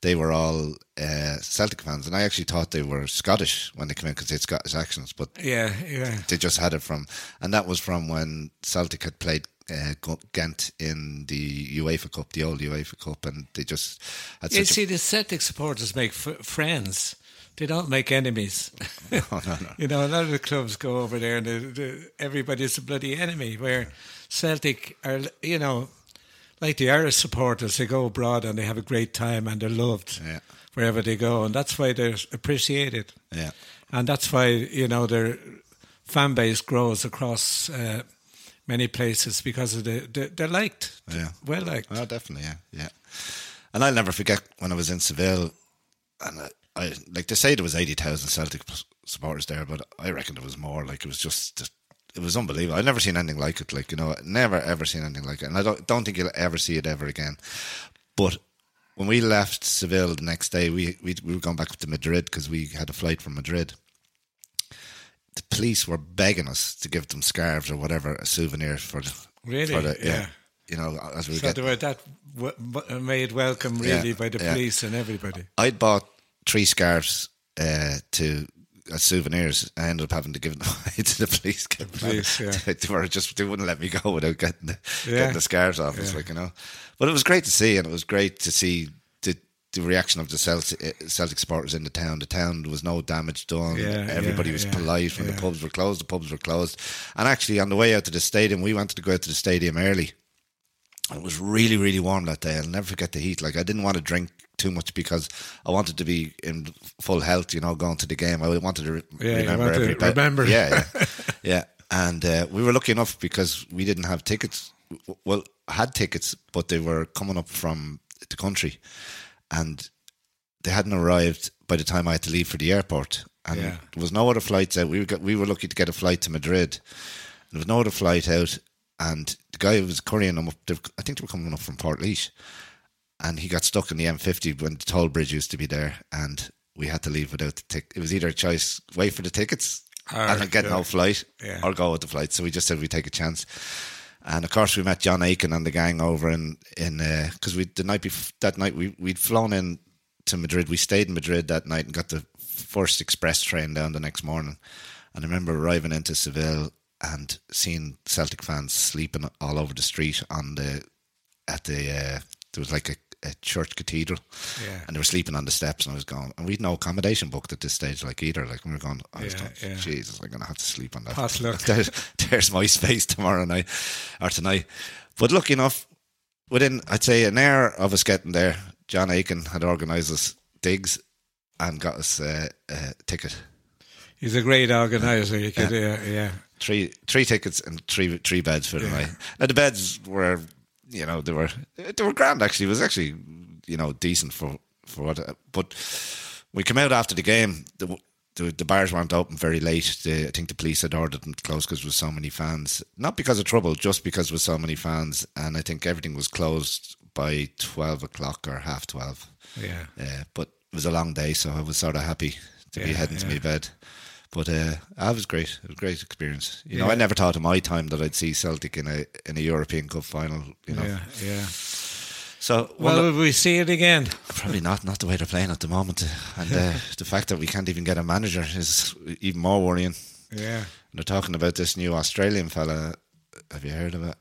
they were all uh, Celtic fans, and I actually thought they were Scottish when they came in because they had Scottish accents, but Yeah, yeah. they just had it from, and that was from when Celtic had played uh, Ghent in the UEFA Cup, the old UEFA Cup, and they just had You see, the Celtic supporters make f- friends. They don't make enemies. Oh, no, no. You know, a lot of the clubs go over there and they, they, everybody's a bloody enemy. Where Celtic are, you know, like the Irish supporters, they go abroad and they have a great time and they're loved Yeah. wherever they go, and that's why they're appreciated. Yeah. and that's why you know their fan base grows across uh, many places because of the, the they're liked, Yeah. well liked. Oh, definitely, yeah, yeah. And I'll never forget when I was in Seville, and I, I like they say there was eighty thousand Celtic supporters there, but I reckon there was more. Like it was just, it was unbelievable. I've never seen anything like it. Like you know, never ever seen anything like it, and I don't don't think you'll ever see it ever again. But when we left Seville the next day, we we, we were going back to Madrid because we had a flight from Madrid. The police were begging us to give them scarves or whatever, a souvenir for the Really? for the, Yeah. You know, as we So get they were that w- made welcome really Yeah, by the yeah. police and everybody. I'd bought three scarves uh, to as souvenirs. I ended up having to give them away to the police. The police, yeah. they were just they wouldn't let me go without getting the, Yeah. getting the scarves off. It's like you know, but it was great to see, and it was great to see the reaction of the Celtic, uh, Celtic supporters in the town. The town was no damage done. Yeah, Everybody yeah, was yeah, polite when the pubs were closed. The pubs were closed, and actually on the way out to the stadium, we wanted to go out to the stadium early. It was really, really warm that day. I'll never forget the heat. Like I didn't want to drink too much because I wanted to be in full health. You know, going to the game. I wanted to re- remember want to every bit. remember. Yeah, yeah, yeah. And uh, we were lucky enough because we didn't have tickets. Well, had tickets, but they were coming up from the country, and they hadn't arrived by the time I had to leave for the airport. And Yeah. there was no other flights out. We were we were lucky to get a flight to Madrid. There was no other flight out, and the guy who was couriering them up, they- I think they were coming up from Port and he got stuck in the M50 when the toll bridge used to be there, and we had to leave without the ticket. It was either a choice: wait for the tickets Or and get go- no flight, Yeah. or go with the flight. So we just said we'd take a chance. And of course, we met John Aiken and the gang over in in because we the night before that night we we'd flown in to Madrid. We stayed in Madrid that night and got the first express train down the next morning. And I remember arriving into Seville and seeing Celtic fans sleeping all over the street on the at the uh, there was like a, a church cathedral, Yeah. and they were sleeping on the steps. And I was going, and we'd no accommodation booked at this stage, like either. Like we were going, I was Yeah, going, yeah. Jesus, I'm gonna have to sleep on that. Potluck. There's, there's my space tomorrow night or tonight. But lucky enough, within I'd say an hour of us getting there, John Aiken had organised us digs and got us uh, a ticket. He's a great organizer. You could, yeah, yeah. three three tickets and three three beds for the night. Now the beds were, you know, they were they were grand. Actually, it was actually you know decent for for what. But we came out after the game. The the, the bars weren't open very late. The, I think the police had ordered them to close because there was so many fans. Not because of trouble, just because there was so many fans. And I think everything was closed by twelve o'clock or half twelve. Yeah. Uh, but it was a long day, so I was sort of happy to be Yeah, heading to my bed. But uh, it was great. It was a great experience. You know, I never thought in my time that I'd see Celtic in a in a European Cup final. You know, Yeah, yeah. so Well, well, will we see it again? probably not not the way they're playing at the moment, and uh, the fact that we can't even get a manager is even more worrying. Yeah. They're talking about this new Australian fella. Have you heard of it?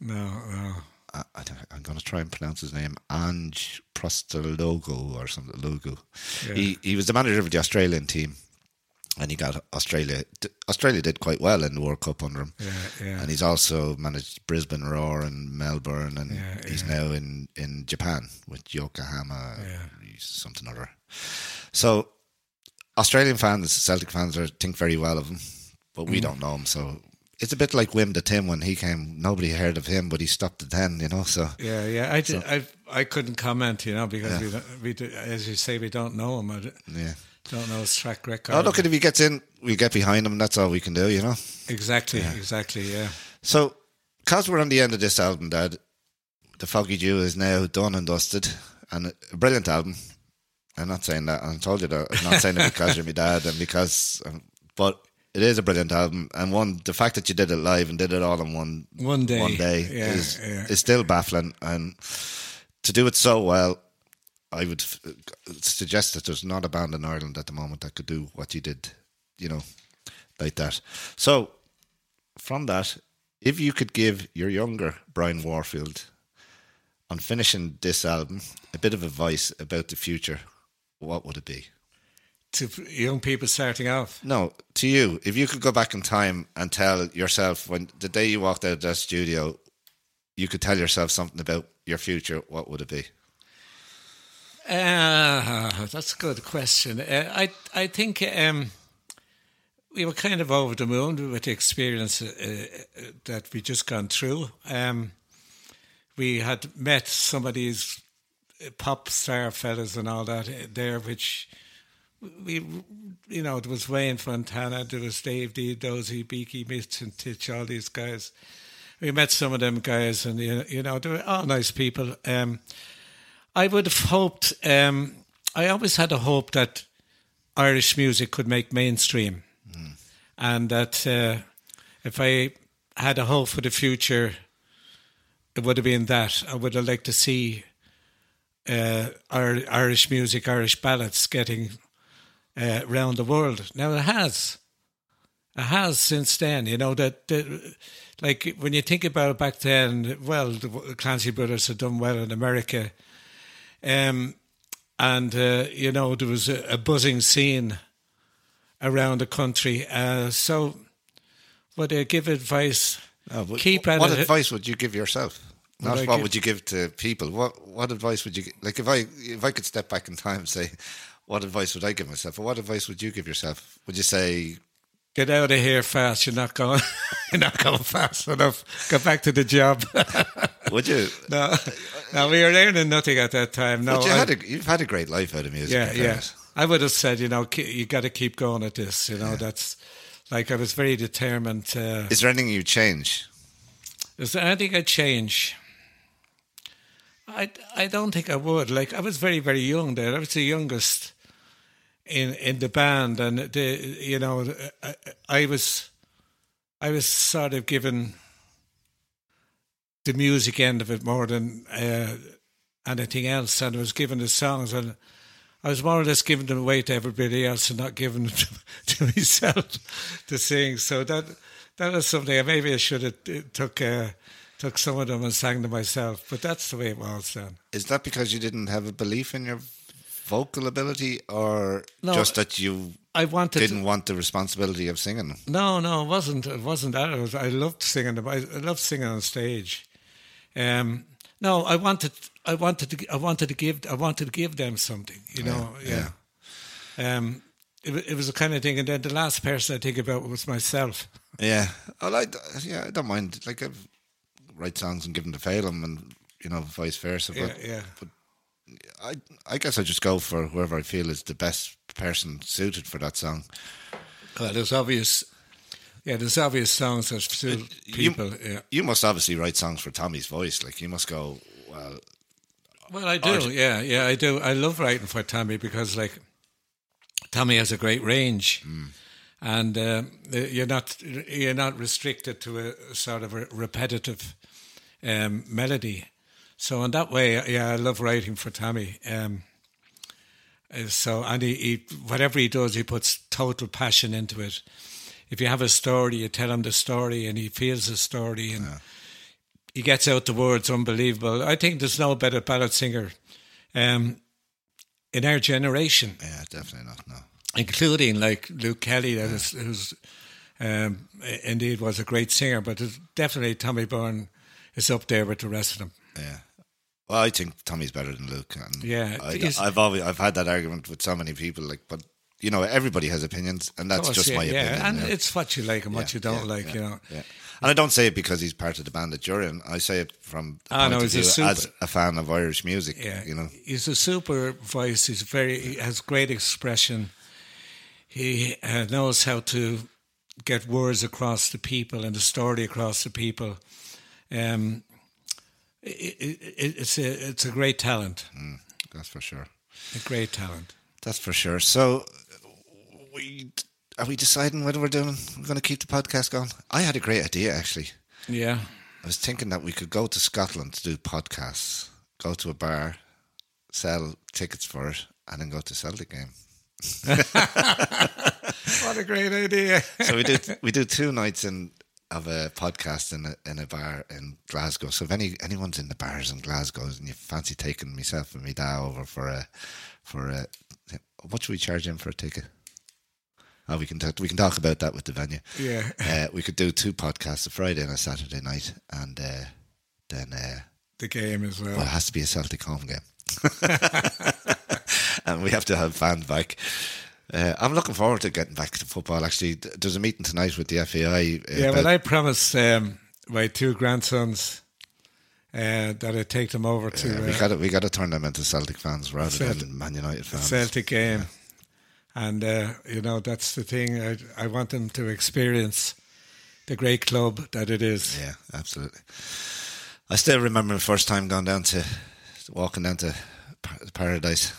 No, no. I, I, I'm going to try and pronounce his name, Ange Prostologo or something. Logo. Yeah. He he was the manager of the Australian team, and he got Australia. Australia did quite well in the World Cup under him, Yeah, yeah. and he's also managed Brisbane Roar and Melbourne, and Yeah, he's now in in Japan with Yokohama, Yeah. something or other. So Australian fans, Celtic fans, are think very well of him, but Mm. we don't know him, so. It's a bit like Wim the Tim when he came. Nobody heard of him, but he stopped at ten, you know. So Yeah, yeah. I, did, I, I couldn't comment, you know, because we, we, do, as you say, we don't know him. Yeah. Don't know his track record. Oh, look, if he gets in, we get behind him. That's all we can do, you know. exactly, yeah. exactly. Yeah, So, because we're on the end of this album, Dad, the Foggy Dew is now done and dusted, and a brilliant album. I'm not saying that. I told you that. I'm not saying it because you're my dad and because, um, but it is a brilliant album. And one, the fact that you did it live and did it all in one One day. one day Yeah, is yeah. is still baffling. And to do it so well, I would f- suggest that there's not a band in Ireland at the moment that could do what you did, you know, like that. So, from that, if you could give your younger Brian Warfield, on finishing this album, a bit of advice about the future, what would it be? To young people starting off. No, to you, if you could go back in time and tell yourself when the day you walked out of that studio, you could tell yourself something about your future, what would it be? Uh, that's a good question. Uh, I I think um, we were kind of over the moon with the experience uh, uh, that we just gone through. Um, we had met some of these pop star fellas and all that there, which we, you know, there was Wayne Fontana, there was Dave Dee, Dozy, Beaky, Mitch, and Titch, all these guys. We met some of them guys, and you know, they were all nice people. Um, I would have hoped. Um, I always had a hope that Irish music could make mainstream, mm. and that uh, if I had a hope for the future, it would have been that. I would have liked to see uh, our Irish music, Irish ballads getting uh, around the world. Now it has, it has since then. You know that, that, like when you think about it back then, well, the Clancy brothers had done well in America, um, and uh, you know there was a, a, buzzing scene around the country. Uh, so, would I give advice? Oh, keep what, what advice would you give yourself? Not what, what would you give to people? What what advice would you give? like if I if I could step back in time and say what advice would I give myself or what advice would you give yourself? Would you say get out of here fast? You're not going you're not going fast enough. Go back to the job. would you? No, no, we were earning nothing at that time. No, but you had a, you've had a great life out of music. Yeah, yeah. I would have said, you know, you got to keep going at this. You know, yeah. that's like I was very determined. Uh, Is there anything you change? Is there anything I change? I, I don't think I would. Like I was very very young there. I was the youngest in in the band, and the you know I, I was I was sort of given the music end of it more than uh, anything else, and I was given the songs, and I was more or less giving them away to everybody else, and not giving them to, to myself to sing. So that that was something. I maybe I should have took. Uh, took some of them and sang them myself. But that's the way it was then. Is that because you didn't have a belief in your vocal ability, or no, just that you I wanted didn't want the responsibility of singing? No, no, it wasn't. It wasn't that. It was, I loved singing them. I, I loved singing on stage. Um, no, I wanted. I wanted to. I wanted to give. I wanted to give them something. You know. Yeah. yeah. Um, it, it was the kind of thing, and then the last person I think about was myself. Yeah, I like. Yeah, I don't mind. Like I've write songs and give them to Phelim, and you know, vice versa. But, yeah, yeah. But I, I guess I just go for whoever I feel is the best person suited for that song. Well, there's obvious. Yeah, there's obvious songs that suit people. You, yeah. you must obviously write songs for Tommy's voice. Like you must go well. Well, I do. yeah, yeah, I do. I love writing for Tommy because, like, Tommy has a great range. Mm and uh, you're not you're not restricted to a sort of a repetitive um, melody. So in that way, yeah, I love writing for Tommy. Um, uh, so and he, he, whatever he does, he puts total passion into it. If you have a story, you tell him the story, and he feels the story, and yeah. he gets out the words unbelievable. I think there's no better ballad singer um, in our generation. Yeah, definitely not. No, including like Luke Kelly, that is, who's um, indeed was a great singer, but definitely Tommy Byrne is up there with the rest of them. Yeah. Well, I think Tommy's better than Luke. And yeah, I, have always I've had that argument with so many people. Like, but you know, everybody has opinions, and that's just yeah, my yeah. opinion. And yeah. it's what you like and what you don't like. You know. Yeah. And I don't say it because he's part of the band that you're in. I say it from the oh, no, he's a super, as a fan of Irish music. Yeah, you know, he's a super voice. He's very he has great expression. He uh, knows how to get words across to people and the story across to people. Um, it, it, it's a it's a great talent. Mm, that's for sure. A great talent. That's for sure. So, we are we deciding whether we're doing we're going to keep the podcast going? I had a great idea actually. Yeah. I was thinking that we could go to Scotland to do podcasts. Go to a bar, sell tickets for it, and then go to Celtic game. What a great idea! So we do we do two nights in of a podcast in a in a bar in Glasgow. So if any anyone's in the bars in Glasgow and you fancy taking myself and my dad over for a for a what should we charge him for a ticket? Oh, we can talk, we can talk about that with the venue. Yeah. Uh, we could do two podcasts, a Friday and a Saturday night, and uh, then uh, the game as well. well, it has to be a Celtic home game, and we have to have fans back. Uh, I'm looking forward to getting back to football. Actually, there's a meeting tonight with the FAI. uh, yeah, well, I promised um, my two grandsons uh, that I'd take them over to we uh, got to we got to turn them into Celtic fans rather Celtic- than Man United fans. Celtic game, and uh, you know that's the thing. I I want them to experience the great club that it is. Yeah, absolutely. I still remember the first time going down to walking down to Paradise.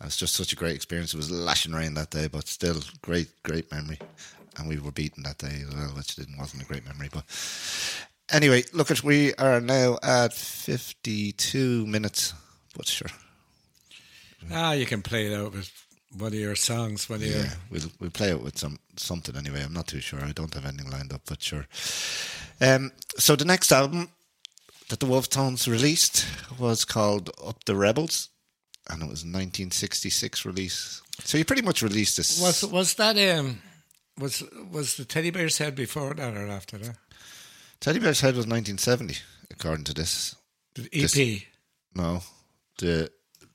It was just such a great experience. It was lashing rain that day, but still great, great memory. And we were beaten that day as well, which didn't wasn't a great memory. But anyway, look at we are now at fifty-two minutes. But sure, Ah, you can play it out with one of your songs. One of your Yeah, we'll we'll play it with some something anyway. I'm not too sure. I don't have anything lined up, but sure. Um, so the next album that the Wolfe Tones released was called Up the Rebels, and it was a 1966 release. So you pretty much released this. was was that um was was the teddy bear's head before that or after that? Teddy Bear's Head was 1970, according to this. The EP. This- No, the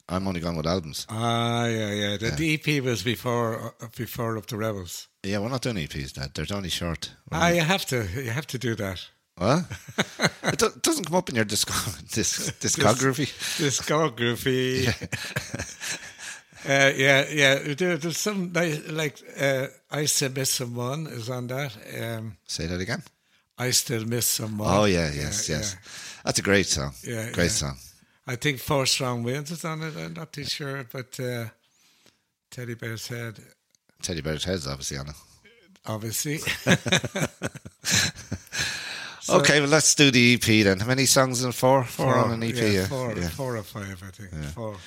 I'm only gone with albums. Ah, yeah, yeah. The, the EP was before uh, before of the Rebels. Yeah, we're not doing EPs. Dad. They're only short. We're Ah, you have to you have to do that. What? it do- doesn't come up in your disco- disc- discography. Discography. uh, yeah, yeah. There, there's some like, like uh, I still miss someone is on that. Um, Say that again. I still miss someone. Oh yeah, yes, Yeah, yes. That's a great song. Yeah, great yeah. song. I think Four Strong Winds is on it. I'm not too sure, but uh, Teddy Bear's head, Teddy Bear's Head's obviously on it. obviously. okay, well let's do the EP then. How many songs in four? Four, on an EP. yeah, Yeah, four, yeah. four or five, I think. Four.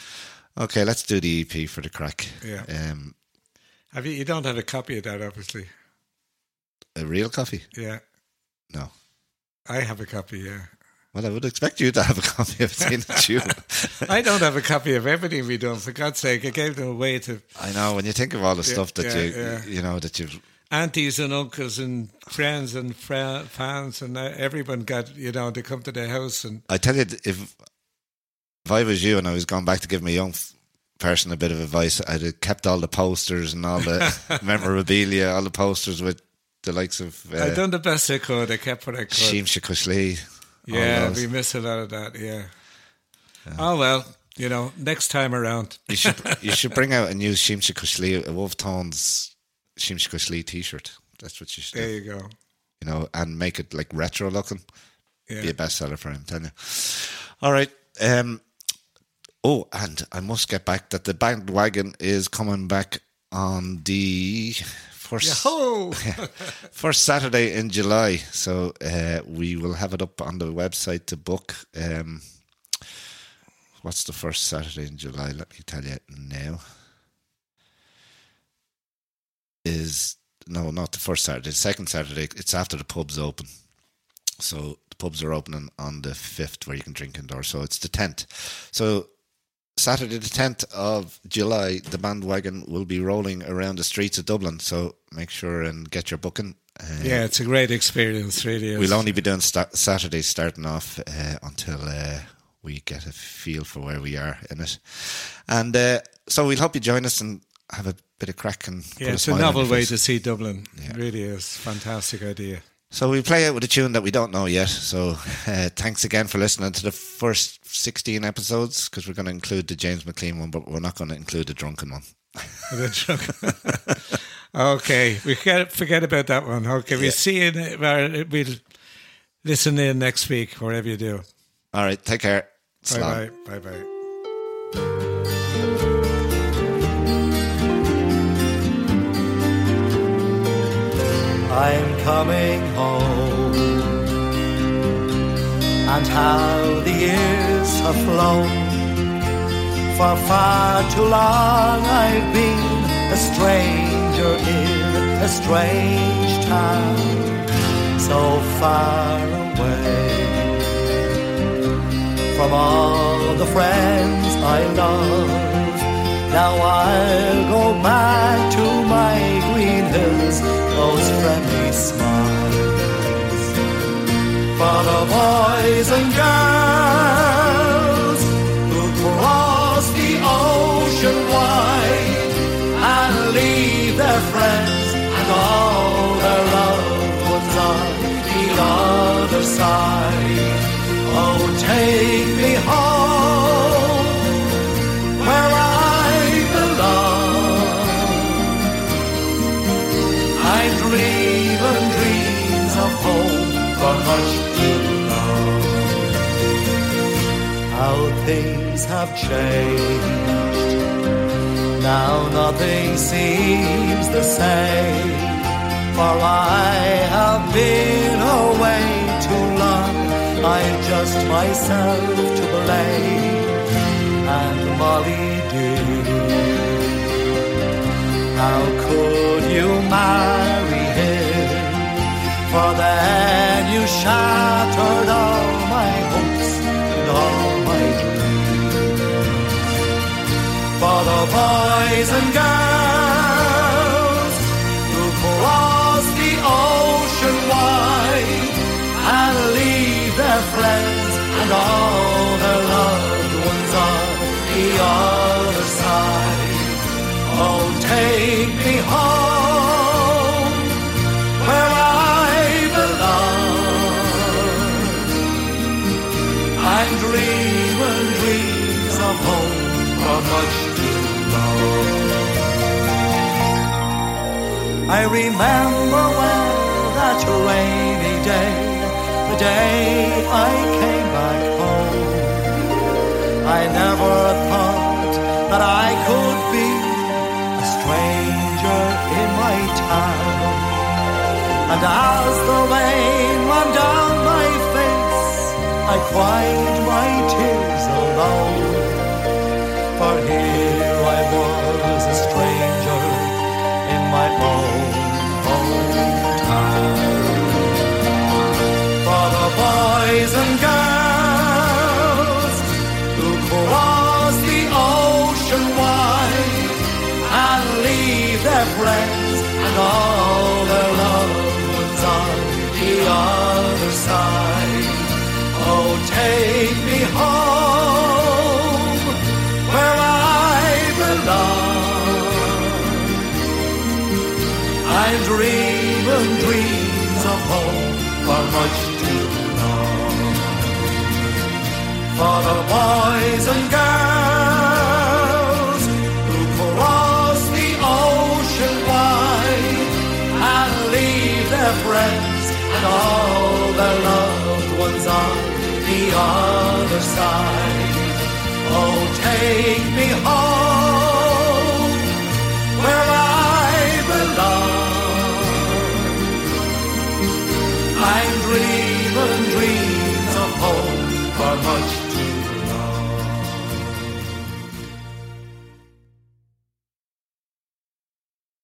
Okay, let's do the EP for the crack. Yeah. Um, Have you? You don't have a copy of that, obviously. a real copy? Yeah, No. I have a copy. Yeah, Well, I would expect you to have a copy of St. Tune. I don't have a copy of everything we done. For God's sake, I gave them away to I know when you think of all the stuff that yeah, you yeah. you know that you've aunties and uncles and friends and fra- fans, and uh, everyone got you know they come to the house and I tell you, if if I was you and I was going back to give my young person a bit of advice, I'd have kept all the posters and all the memorabilia, all the posters with the likes of I uh, done the best I could. I kept what I could. Sheem Shakushli. Yeah, we miss a lot of that. Yeah. Oh well, you know, next time around. You should you should bring out a new Sheem Shakushli, a Wolfe Tones Sheem Shakushli T-shirt. That's what you should There do. you go. You know, and make it like retro looking. Yeah. Be a bestseller for him. Tell you. All right. Um, oh, and I must get back that the bandwagon is coming back on the first Yahoo! first Saturday in July. So uh, we will have it up on the website to book. Um, what's the first Saturday in July? Let me tell you now. Is no, not the first Saturday. The second Saturday. It's after the pubs open. So the pubs are opening on the fifth, where you can drink indoors. So it's the tenth. So Saturday the tenth of July, the bandwagon will be rolling around the streets of Dublin. So make sure and get your booking. Uh, yeah, it's a great experience, really. Is. We'll only be doing sta- Saturdays starting off uh, until uh, we get a feel for where we are in it. And uh, so we'll hope you join us and have a bit of crack and put Yeah, it's a novel way to see Dublin. Yeah. It really is. Fantastic idea. So we play it with a tune that we don't know yet. So uh, thanks again for listening to the first 16 episodes because we're going to include the James McClean one, but we're not going to include the drunken one. The drunk- okay, we forget forget about that one. Okay, we'll see you. in- well, We'll listen in next week, wherever you do. All right, take care. Bye bye. Bye bye. I'm coming home. And how the years have flown. For far too long I've been a stranger in a strange town, so far away from all the friends I love. Now I'll go back to my green hills, those friendly smiles. For the boys and girls who cross the ocean wide and leave their friends and all their loved ones on the other side. Oh, take me home home for much too long. How things have changed. Now nothing seems the same. For I have been away too long. I've just myself to blame. And Molly dear, how could you marry? For then you shattered all my hopes and all my dreams. For the boys and girls who cross the ocean wide and leave their friends and all their loved ones on the other side. Oh, take me home I remember well that rainy day, the day I came back home. I never thought that I could be a stranger in my town. And as the rain ran down my face, I cried my tears alone. For here I was a stranger in my own boys and girls who cross the ocean wide and leave their friends and all their loved ones on the other side. Oh, take me home where I belong. I dream and dreams of home for much For the boys and girls who cross the ocean wide and leave their friends and all their loved ones on the other side. Oh, take me home where I belong. I dream and dreams of home for much